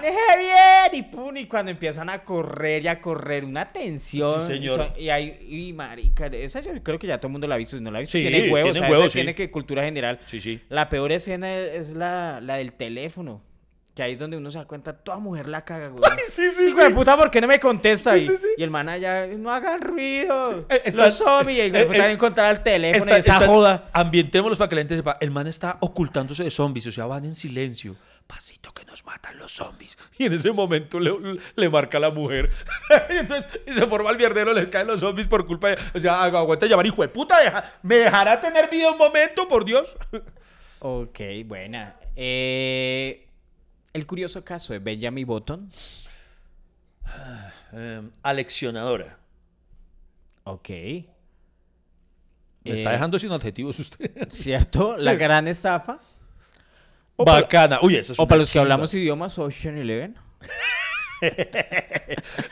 bien. Y pum, y cuando empiezan a correr y a correr, una tensión. Sí, señor. Y ahí, y marica, esa yo creo que ya todo el mundo la ha visto. Si no la ha visto, Sí, tiene huevos. tiene o sea, huevos, sí. tiene que cultura general. Sí, sí. La peor escena es la, la del teléfono. Que ahí es donde uno se da cuenta, toda mujer la caga, güey. Sí, sí, Hijo de puta, ¿por qué no me contesta? Sí, y, sí, sí. y el man allá, no hagan ruido. Eh, está- Los zombies. Y el eh, puta eh, encontrar el teléfono Está- esa está- joda. Ambientémoslos para que la gente sepa. El man está ocultándose de zombies, o sea, van en silencio. Pasito que nos matan los zombies. Y en ese momento le, le marca a la mujer. *laughs* y entonces y se forma el mierdero, les caen los zombies por culpa de. O sea, agu- aguanta llamar, hijo de puta, deja- ¿me dejará tener vida un momento, por Dios? *laughs* Ok, buena. Eh, el curioso caso de Benjamin Button. *sighs* Eh, aleccionadora. Ok. Me Eh, está dejando sin adjetivos usted. ¿Cierto? La *laughs* gran estafa. O para, Bacana. Uy, eso es o para los que hablamos idiomas, Ocean Eleven. *laughs*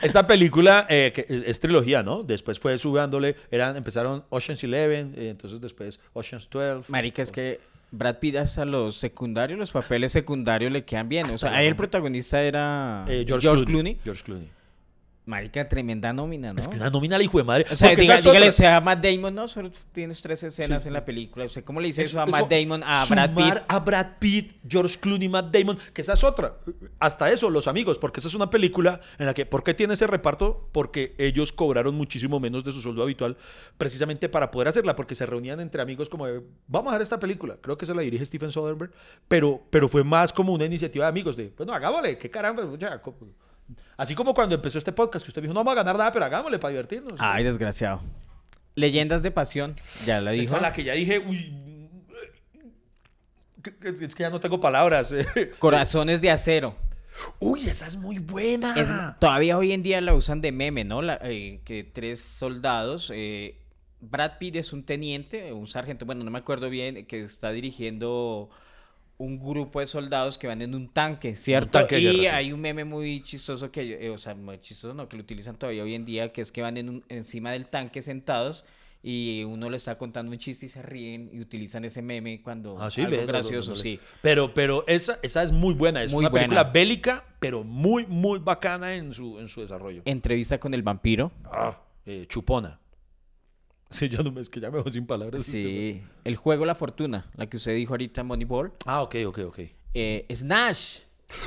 Esta película eh, que es, es trilogía, ¿no? Después fue subiéndole, eran, empezaron Ocean's Eleven, eh, entonces después Ocean's 12. Marica, es que Brad Pitt hasta los secundarios, los papeles secundarios le quedan bien. O sea, ahí el protagonista era Eh, George, Clooney. George Clooney. Marica, tremenda nómina, ¿no? Es que una nómina la hijo de madre. O sea, porque diga- dígale usted a Matt Damon, no, solo tienes tres escenas Sí. en la película. ¿Usted cómo le dice eso, Eso- a Matt eso, Damon, a Brad Pitt? a Brad Pitt, George Clooney, Matt Damon, que esa es otra. Hasta eso, los amigos, porque esa es una película en la que, ¿por qué tiene ese reparto? Porque ellos cobraron muchísimo menos de su sueldo habitual, precisamente para poder hacerla, porque se reunían entre amigos como de, vamos a hacer esta película. Creo que se la dirige Stephen Soderbergh, pero, pero fue más como una iniciativa de amigos de, bueno, hagámosle, qué caramba, ya, Así como cuando empezó este podcast, que usted dijo, no vamos a ganar nada, pero hagámosle para divertirnos. Ay, desgraciado. Leyendas de pasión, ya la dijo. Esa es la que ya dije, uy, es que ya no tengo palabras. *laughs* Corazones de acero. Uy, esa es muy buena. Es- todavía hoy en día la usan de meme, ¿no? La- eh, que tres soldados. eh, Brad Pitt es un teniente, un sargento, bueno, no me acuerdo bien, que está dirigiendo un grupo de soldados que van en un tanque, ¿cierto? tanque de y guerra, sí. hay un meme muy chistoso que, eh, o sea, muy chistoso no, que lo utilizan todavía hoy en día, que es que van en un- encima del tanque sentados y uno le está contando un chiste y se ríen y utilizan ese meme cuando Ah, sí, algo ve, no, no, gracioso, no sí. Pero, pero esa, esa es muy buena. Es Muy una película bélica, pero muy, muy bacana en su, en su desarrollo. Entrevista con el vampiro. Ah, eh, chupona. Sí, ya no me, es que ya me sin palabras. este, Sí, el juego La Fortuna, la que usted dijo ahorita, Moneyball. Ah, ok, ok, ok. Eh, Snatch,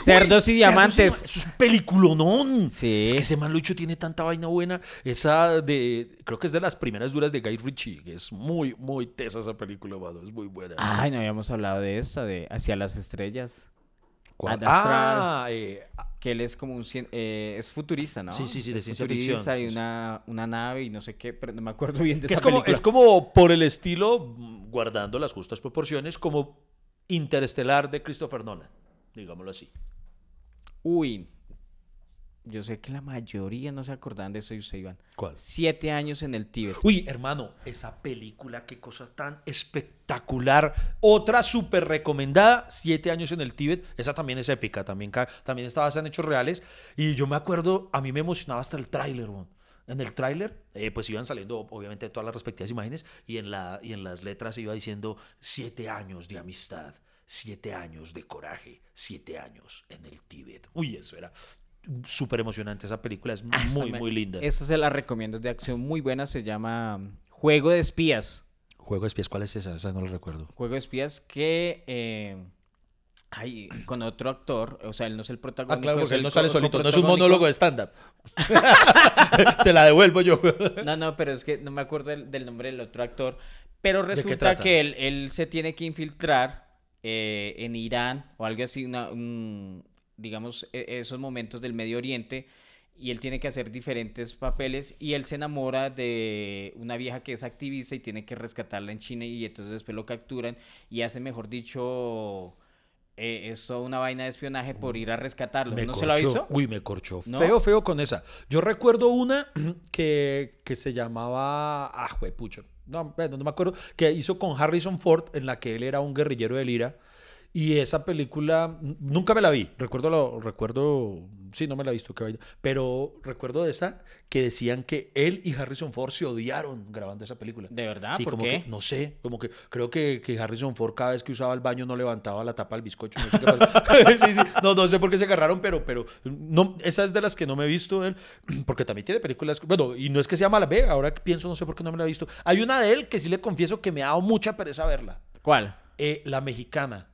Cerdos y Diamantes. Cerdos y Eso es un peliculonón. Sí. Es que ese man Lucho tiene tanta vaina buena. Esa de. Creo que es de las primeras duras de Guy Ritchie. que Es muy, muy tesa esa película, mano. Es muy buena. Ay, no habíamos hablado de esta, de Hacia las Estrellas. ¿Cuál? Ah, eh, Que él es como un... cien- eh, es futurista, ¿no? Sí, sí, sí, de Es ciencia futurista ficción, Y una, una nave y no sé qué, pero no me acuerdo bien de que esa es como, película. es como por el estilo, mm, guardando las justas proporciones, como Interestelar de Christopher Nolan. Digámoslo así. Uy, yo sé que la mayoría no se acordaban de eso y usted, Iván. ¿Cuál? Siete años en el Tíbet. Uy, hermano, esa película, qué cosa tan espectacular. Otra súper recomendada, Siete años en el Tíbet. Esa también es épica, también, también está basada en hechos reales. Y yo me acuerdo, a mí me emocionaba hasta el tráiler, weón. En el tráiler, eh, pues iban saliendo obviamente todas las respectivas imágenes y en, la, y en las letras iba diciendo siete años de amistad, siete años de coraje, siete años en el Tíbet. Uy, eso era... súper emocionante. Esa película es Ah, esa muy, me- muy linda. Esta se la recomiendo, es de acción muy buena, se llama Juego de Espías. Juego de espías, ¿cuál es esa? Esa no la recuerdo. Juego de Espías que... eh, ay, con otro actor, o sea, él no es el protagonista. Ah, claro, es porque él no sale solito, no es un monólogo de stand-up. *laughs* Se la devuelvo yo. No, no, pero es que no me acuerdo del, del nombre del otro actor. Pero resulta que él, él se tiene que infiltrar eh, en Irán o algo así, una, un- digamos, e- esos momentos del Medio Oriente. Y él tiene que hacer diferentes papeles y él se enamora de una vieja que es activista y tiene que rescatarla en China y entonces después lo capturan y hace, mejor dicho, eh, eso una vaina de espionaje por ir a rescatarlo. Me ¿No se lo visto? Uy, me corchó. ¿No? Feo, feo con esa. Yo recuerdo una *clears throat* que, que se llamaba. Ah, pucho. No, bueno, no me acuerdo. Que hizo con Harrison Ford, en la que él era un guerrillero del IRA. Y esa película nunca me la vi. Recuerdo, lo, recuerdo, sí, no me la he visto, pero recuerdo de esa que decían que él y Harrison Ford se odiaron grabando esa película. ¿De verdad? Sí, ¿Por como qué? que, no sé, como que creo que, que Harrison Ford cada vez que usaba el baño no levantaba la tapa del bizcocho. No sé qué pasó. *laughs* sí, sí, no, no sé por qué se agarraron, pero, pero no, esa es de las que no me he visto él, *clears throat* porque también tiene películas, bueno, y no es que sea mala, ve, ahora que pienso, no sé por qué no me la he visto. Hay una de él que sí le confieso que me ha dado mucha pereza verla, ¿Cuál? eh, La Mexicana.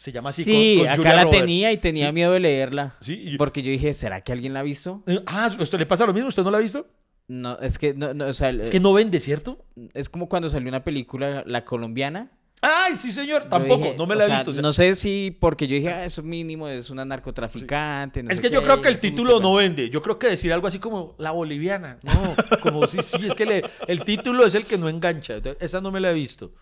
Se llama así. sí, con- con acá Julia la Roberts. tenía y tenía Sí. miedo de leerla. Sí, y- Porque yo dije, ¿será que alguien la ha visto? Eh, Ah, ¿a ¿usted le pasa lo mismo? ¿Usted no la ha visto? No, es que, no, no, o sea, Es que no vende, ¿cierto? es como cuando salió una película, la colombiana. Ay, sí, señor. Tampoco, dije, no me la he sea, visto. o sea, no sé si, porque yo dije, ah, eso mínimo es una narcotraficante. no Es sé que yo qué, creo que el título no vende. Yo creo que decir algo así como la boliviana. No, como sí, sí, es que le- el título es el que no engancha. Esa no me la he visto.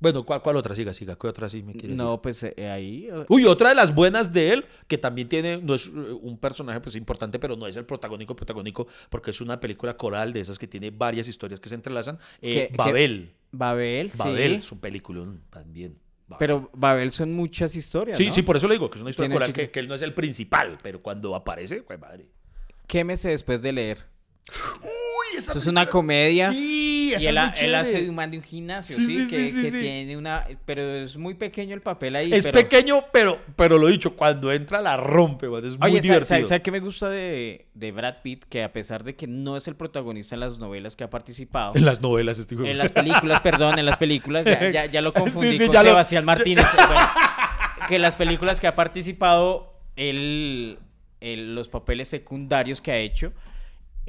Bueno, ¿cuál, cuál otra? Siga, siga. ¿Qué otra sí me quiere No, pues eh, ahí. eh, Uy, otra de las buenas de él, que también tiene, no es eh, un personaje pues importante, pero no es el protagónico protagónico, porque es una película coral de esas que tiene varias historias que se entrelazan. Eh, ¿Qué- qué- Babel. Babel, Babel, sí. es un película también. Babel. Pero Babel son muchas historias. sí, ¿no? sí, por eso le digo que es una historia coral que, que él no es el principal, pero cuando aparece, pues madre. Quémese después de leer. Uy, esa Eso es una comedia. Sí, Y él, muy hace de un man de un gimnasio, Sí, sí, sí, que, sí, tiene una... Pero es muy pequeño el papel ahí. Es pero- pequeño, pero, pero lo dicho, cuando entra la rompe, man, es muy Oye, ¿sabes divertido. sabe, qué me gusta de, de Brad Pitt? Que a pesar de que no es el protagonista en las novelas que ha participado, En las novelas, este en las películas, perdón, en las películas, ya, ya- ya lo *laughs* confundí con ya lo- Sebastián Martínez. *laughs* bueno, que en las películas que ha participado, él, él- los papeles secundarios que ha hecho,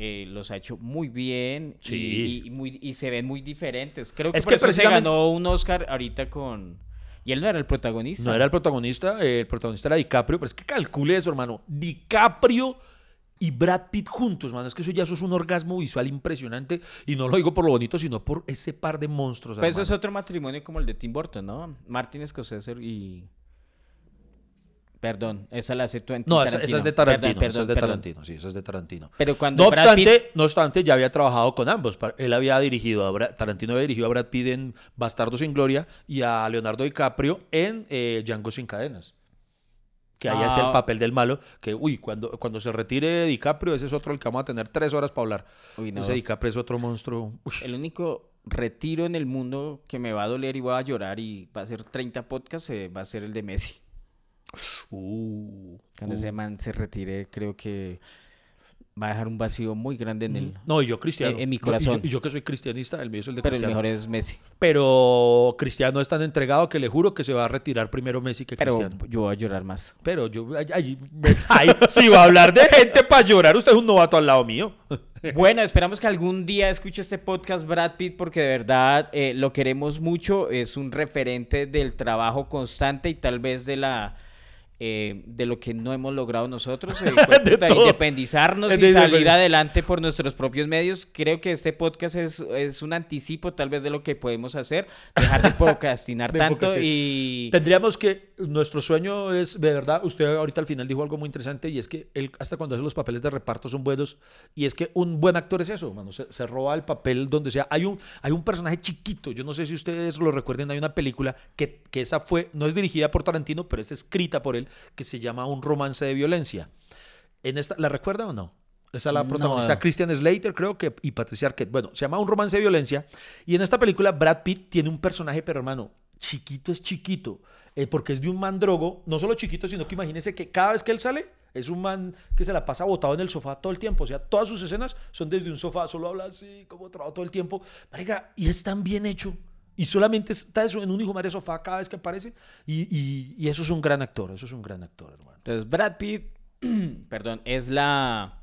eh, los ha hecho muy bien y- Sí. y, muy, y se ven muy diferentes. Creo que Es por que eso se ganó un Oscar ahorita con... Y él no era el protagonista. No era el protagonista, eh, el protagonista era DiCaprio, pero es que calcule eso, hermano. DiCaprio y Brad Pitt juntos, mano. Es que eso ya eso es un orgasmo visual impresionante. Y no lo digo por lo bonito, sino por ese par de monstruos. Pues eso hermano. es otro matrimonio como el de Tim Burton, ¿no? Martin Scorsese y... Perdón, esa la hace tú en No, esa, esa es de Tarantino. Perdón, esa es de perdón, Tarantino, sí, esa es de Tarantino. Pero cuando No Brad obstante, Pitt- no obstante, ya había trabajado con ambos. Él había dirigido a Brad- Tarantino había dirigido a Brad Pitt en Bastardo sin Gloria y a Leonardo DiCaprio en eh, Django sin cadenas. Que ahí es el Ah. papel del malo. Que, uy, cuando, cuando se retire DiCaprio, ese es otro el que vamos a tener tres horas para hablar. Uy, no. Ese DiCaprio es otro monstruo. Uy. El único retiro en el mundo que me va a doler y voy a llorar y va a ser 30 podcasts eh, va a ser el de Messi. Uh, Cuando uh. ese man se retire, creo que va a dejar un vacío muy grande en el... No, y yo cristiano. en mi Yo- y yo- corazón. Y yo, que soy cristianista, el mío es el de Pero el cristiano. mejor es Messi. Pero Cristiano es tan entregado que le juro que se va a retirar primero Messi que Pero Cristiano. yo voy a llorar más. Pero yo, ay, ay, *laughs* si va a hablar de gente para llorar, usted es un novato al lado mío. *laughs* Bueno, esperamos que algún día escuche este podcast Brad Pitt porque de verdad eh, lo queremos mucho. Es un referente del trabajo constante y tal vez de la eh, de lo que no hemos logrado nosotros, eh, *laughs* De puta, independizarnos De y salir adelante por nuestros propios medios. Creo que este podcast es, es un anticipo tal vez de lo que podemos hacer, dejar de *laughs* procrastinar De tanto procrastinar. y... Tendríamos que, nuestro sueño es, de verdad, usted ahorita al final dijo algo muy interesante y es que él hasta cuando hace los papeles de reparto son buenos y es que un buen actor es eso, mano, se, se roba el papel donde sea. Hay un, hay un personaje chiquito, yo no sé si ustedes lo recuerden, hay una película que, que esa fue, no es dirigida por Tarantino, pero es escrita por él, que se llama Un romance de violencia. En esta, ¿La recuerda o no? Esa la No. protagonista Christian Slater, creo que, y Patricia Arquette. Bueno, se llama Un romance de violencia. Y en esta película, Brad Pitt tiene un personaje, pero hermano, chiquito es chiquito. eh, porque es de un mandrogo, no solo chiquito, sino que imagínese que cada vez que él sale, Es un man que se la pasa botado en el sofá todo el tiempo. O sea, todas sus escenas son desde un sofá, solo habla así, como trabajo todo el tiempo. Marica, y es tan bien hecho. Y solamente está eso en un hijo de sofá cada vez que aparece. Y, y- y eso es un gran actor, eso es un gran actor, hermano. Entonces, Brad Pitt, *clears throat* perdón, es la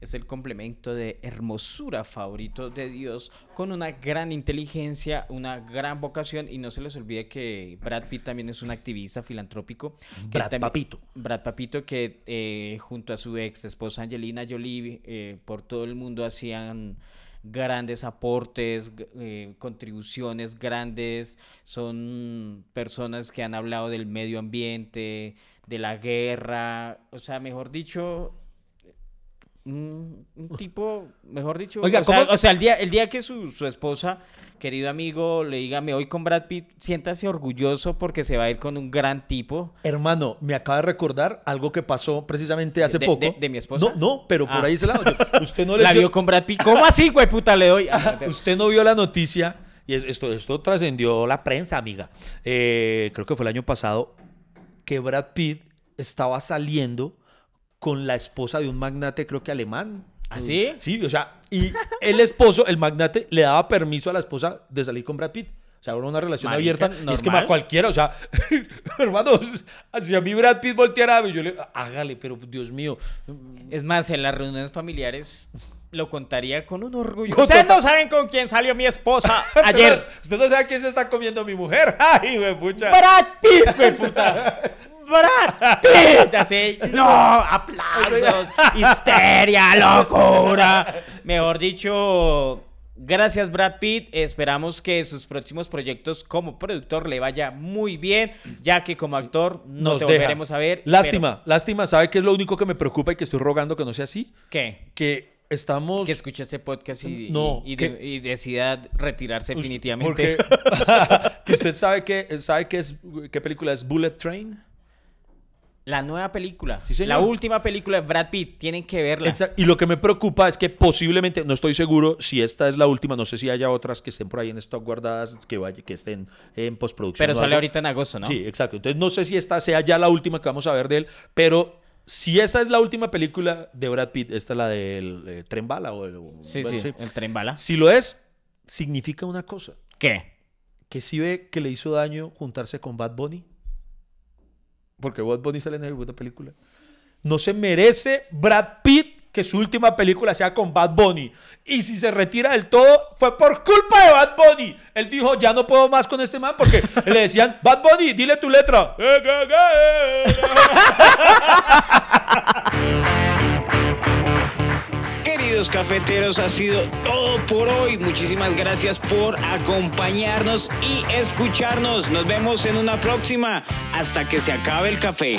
es el complemento de hermosura favorito de Dios con una gran inteligencia, una gran vocación y no se les olvide que Brad Pitt también es un activista filantrópico. Brad también- Papito. Brad Papito que eh, junto a su ex esposa Angelina Jolie eh, por todo el mundo hacían grandes aportes, eh, contribuciones grandes, son personas que han hablado del medio ambiente, de la guerra, o sea, mejor dicho, un, un tipo, mejor dicho, Oiga, o, sea, ¿cómo- o sea, el día, el día que su, su esposa, querido amigo, le diga, me voy con Brad Pitt, siéntase orgulloso porque se va a ir con un gran tipo. Hermano, me acaba de recordar algo que pasó precisamente hace ¿De- poco. de- de mi esposa? No, no, pero por Ah. ahí lado. Yo- usted no *laughs* le La vio con Brad Pitt. ¿Cómo así, güey? Puta, le doy. Ah, *laughs* Usted no vio la noticia, y es- esto, esto trascendió la prensa, amiga. Eh, creo que fue el año pasado, que Brad Pitt estaba saliendo con la esposa de un magnate, creo que alemán. ¿Ah, sí? Sí, o sea, y el esposo, el magnate, le daba permiso a la esposa de salir con Brad Pitt. O sea, era una relación Marica, abierta. Y es que ma, cualquiera, o sea, *laughs* hermanos, si a mí Brad Pitt volteara, a yo le, hágale, pero Dios mío. Es más, en las reuniones familiares lo contaría con un orgullo. Ustedes no saben con quién salió mi esposa *laughs* ayer. Usted no sabe quién se está comiendo mi mujer. *laughs* Ay, güey, pucha. Brad Pitt, *laughs* güey, puta. Brad Pitt. Así, no, aplausos, histeria, locura. Mejor dicho, gracias Brad Pitt. Esperamos que sus próximos proyectos como productor le vaya muy bien, ya que como actor no Nos te deja. volveremos a ver. Lástima, lástima. ¿Sabe qué es lo único que me preocupa y que estoy rogando que no sea así? ¿Qué? Que estamos... Que escuche este podcast y, No, y, y que- de- y decida retirarse definitivamente. Porque, *laughs* *laughs* que usted sabe que sabe que es qué película es Bullet Train. La nueva película, Sí, la última película de Brad Pitt, tienen que verla. Y lo que me preocupa es que posiblemente, no estoy seguro si esta es la última, no sé si haya otras que estén por ahí en stock guardadas, que, vaya, que estén en postproducción. Pero sale algo. ahorita en agosto, ¿no? Sí, exacto. Entonces no sé si esta sea ya la última que vamos a ver de él, pero si esta es la última película de Brad Pitt, esta es la del eh, Tren Bala o el- Sí, bueno, sí, el tren bala. Si lo es, significa una cosa, ¿Qué? que si ve que le hizo daño juntarse con Bad Bunny, porque Bad Bunny sale en alguna película, no se merece Brad Pitt que su última película sea con Bad Bunny. Y si se retira del todo, fue por culpa de Bad Bunny. Él dijo, ya no puedo más con este man porque *laughs* le decían, Bad Bunny, dile tu letra. *laughs* Queridos cafeteros, ha sido todo por hoy. Muchísimas gracias por acompañarnos y escucharnos. Nos vemos en una próxima. Hasta que se acabe el café.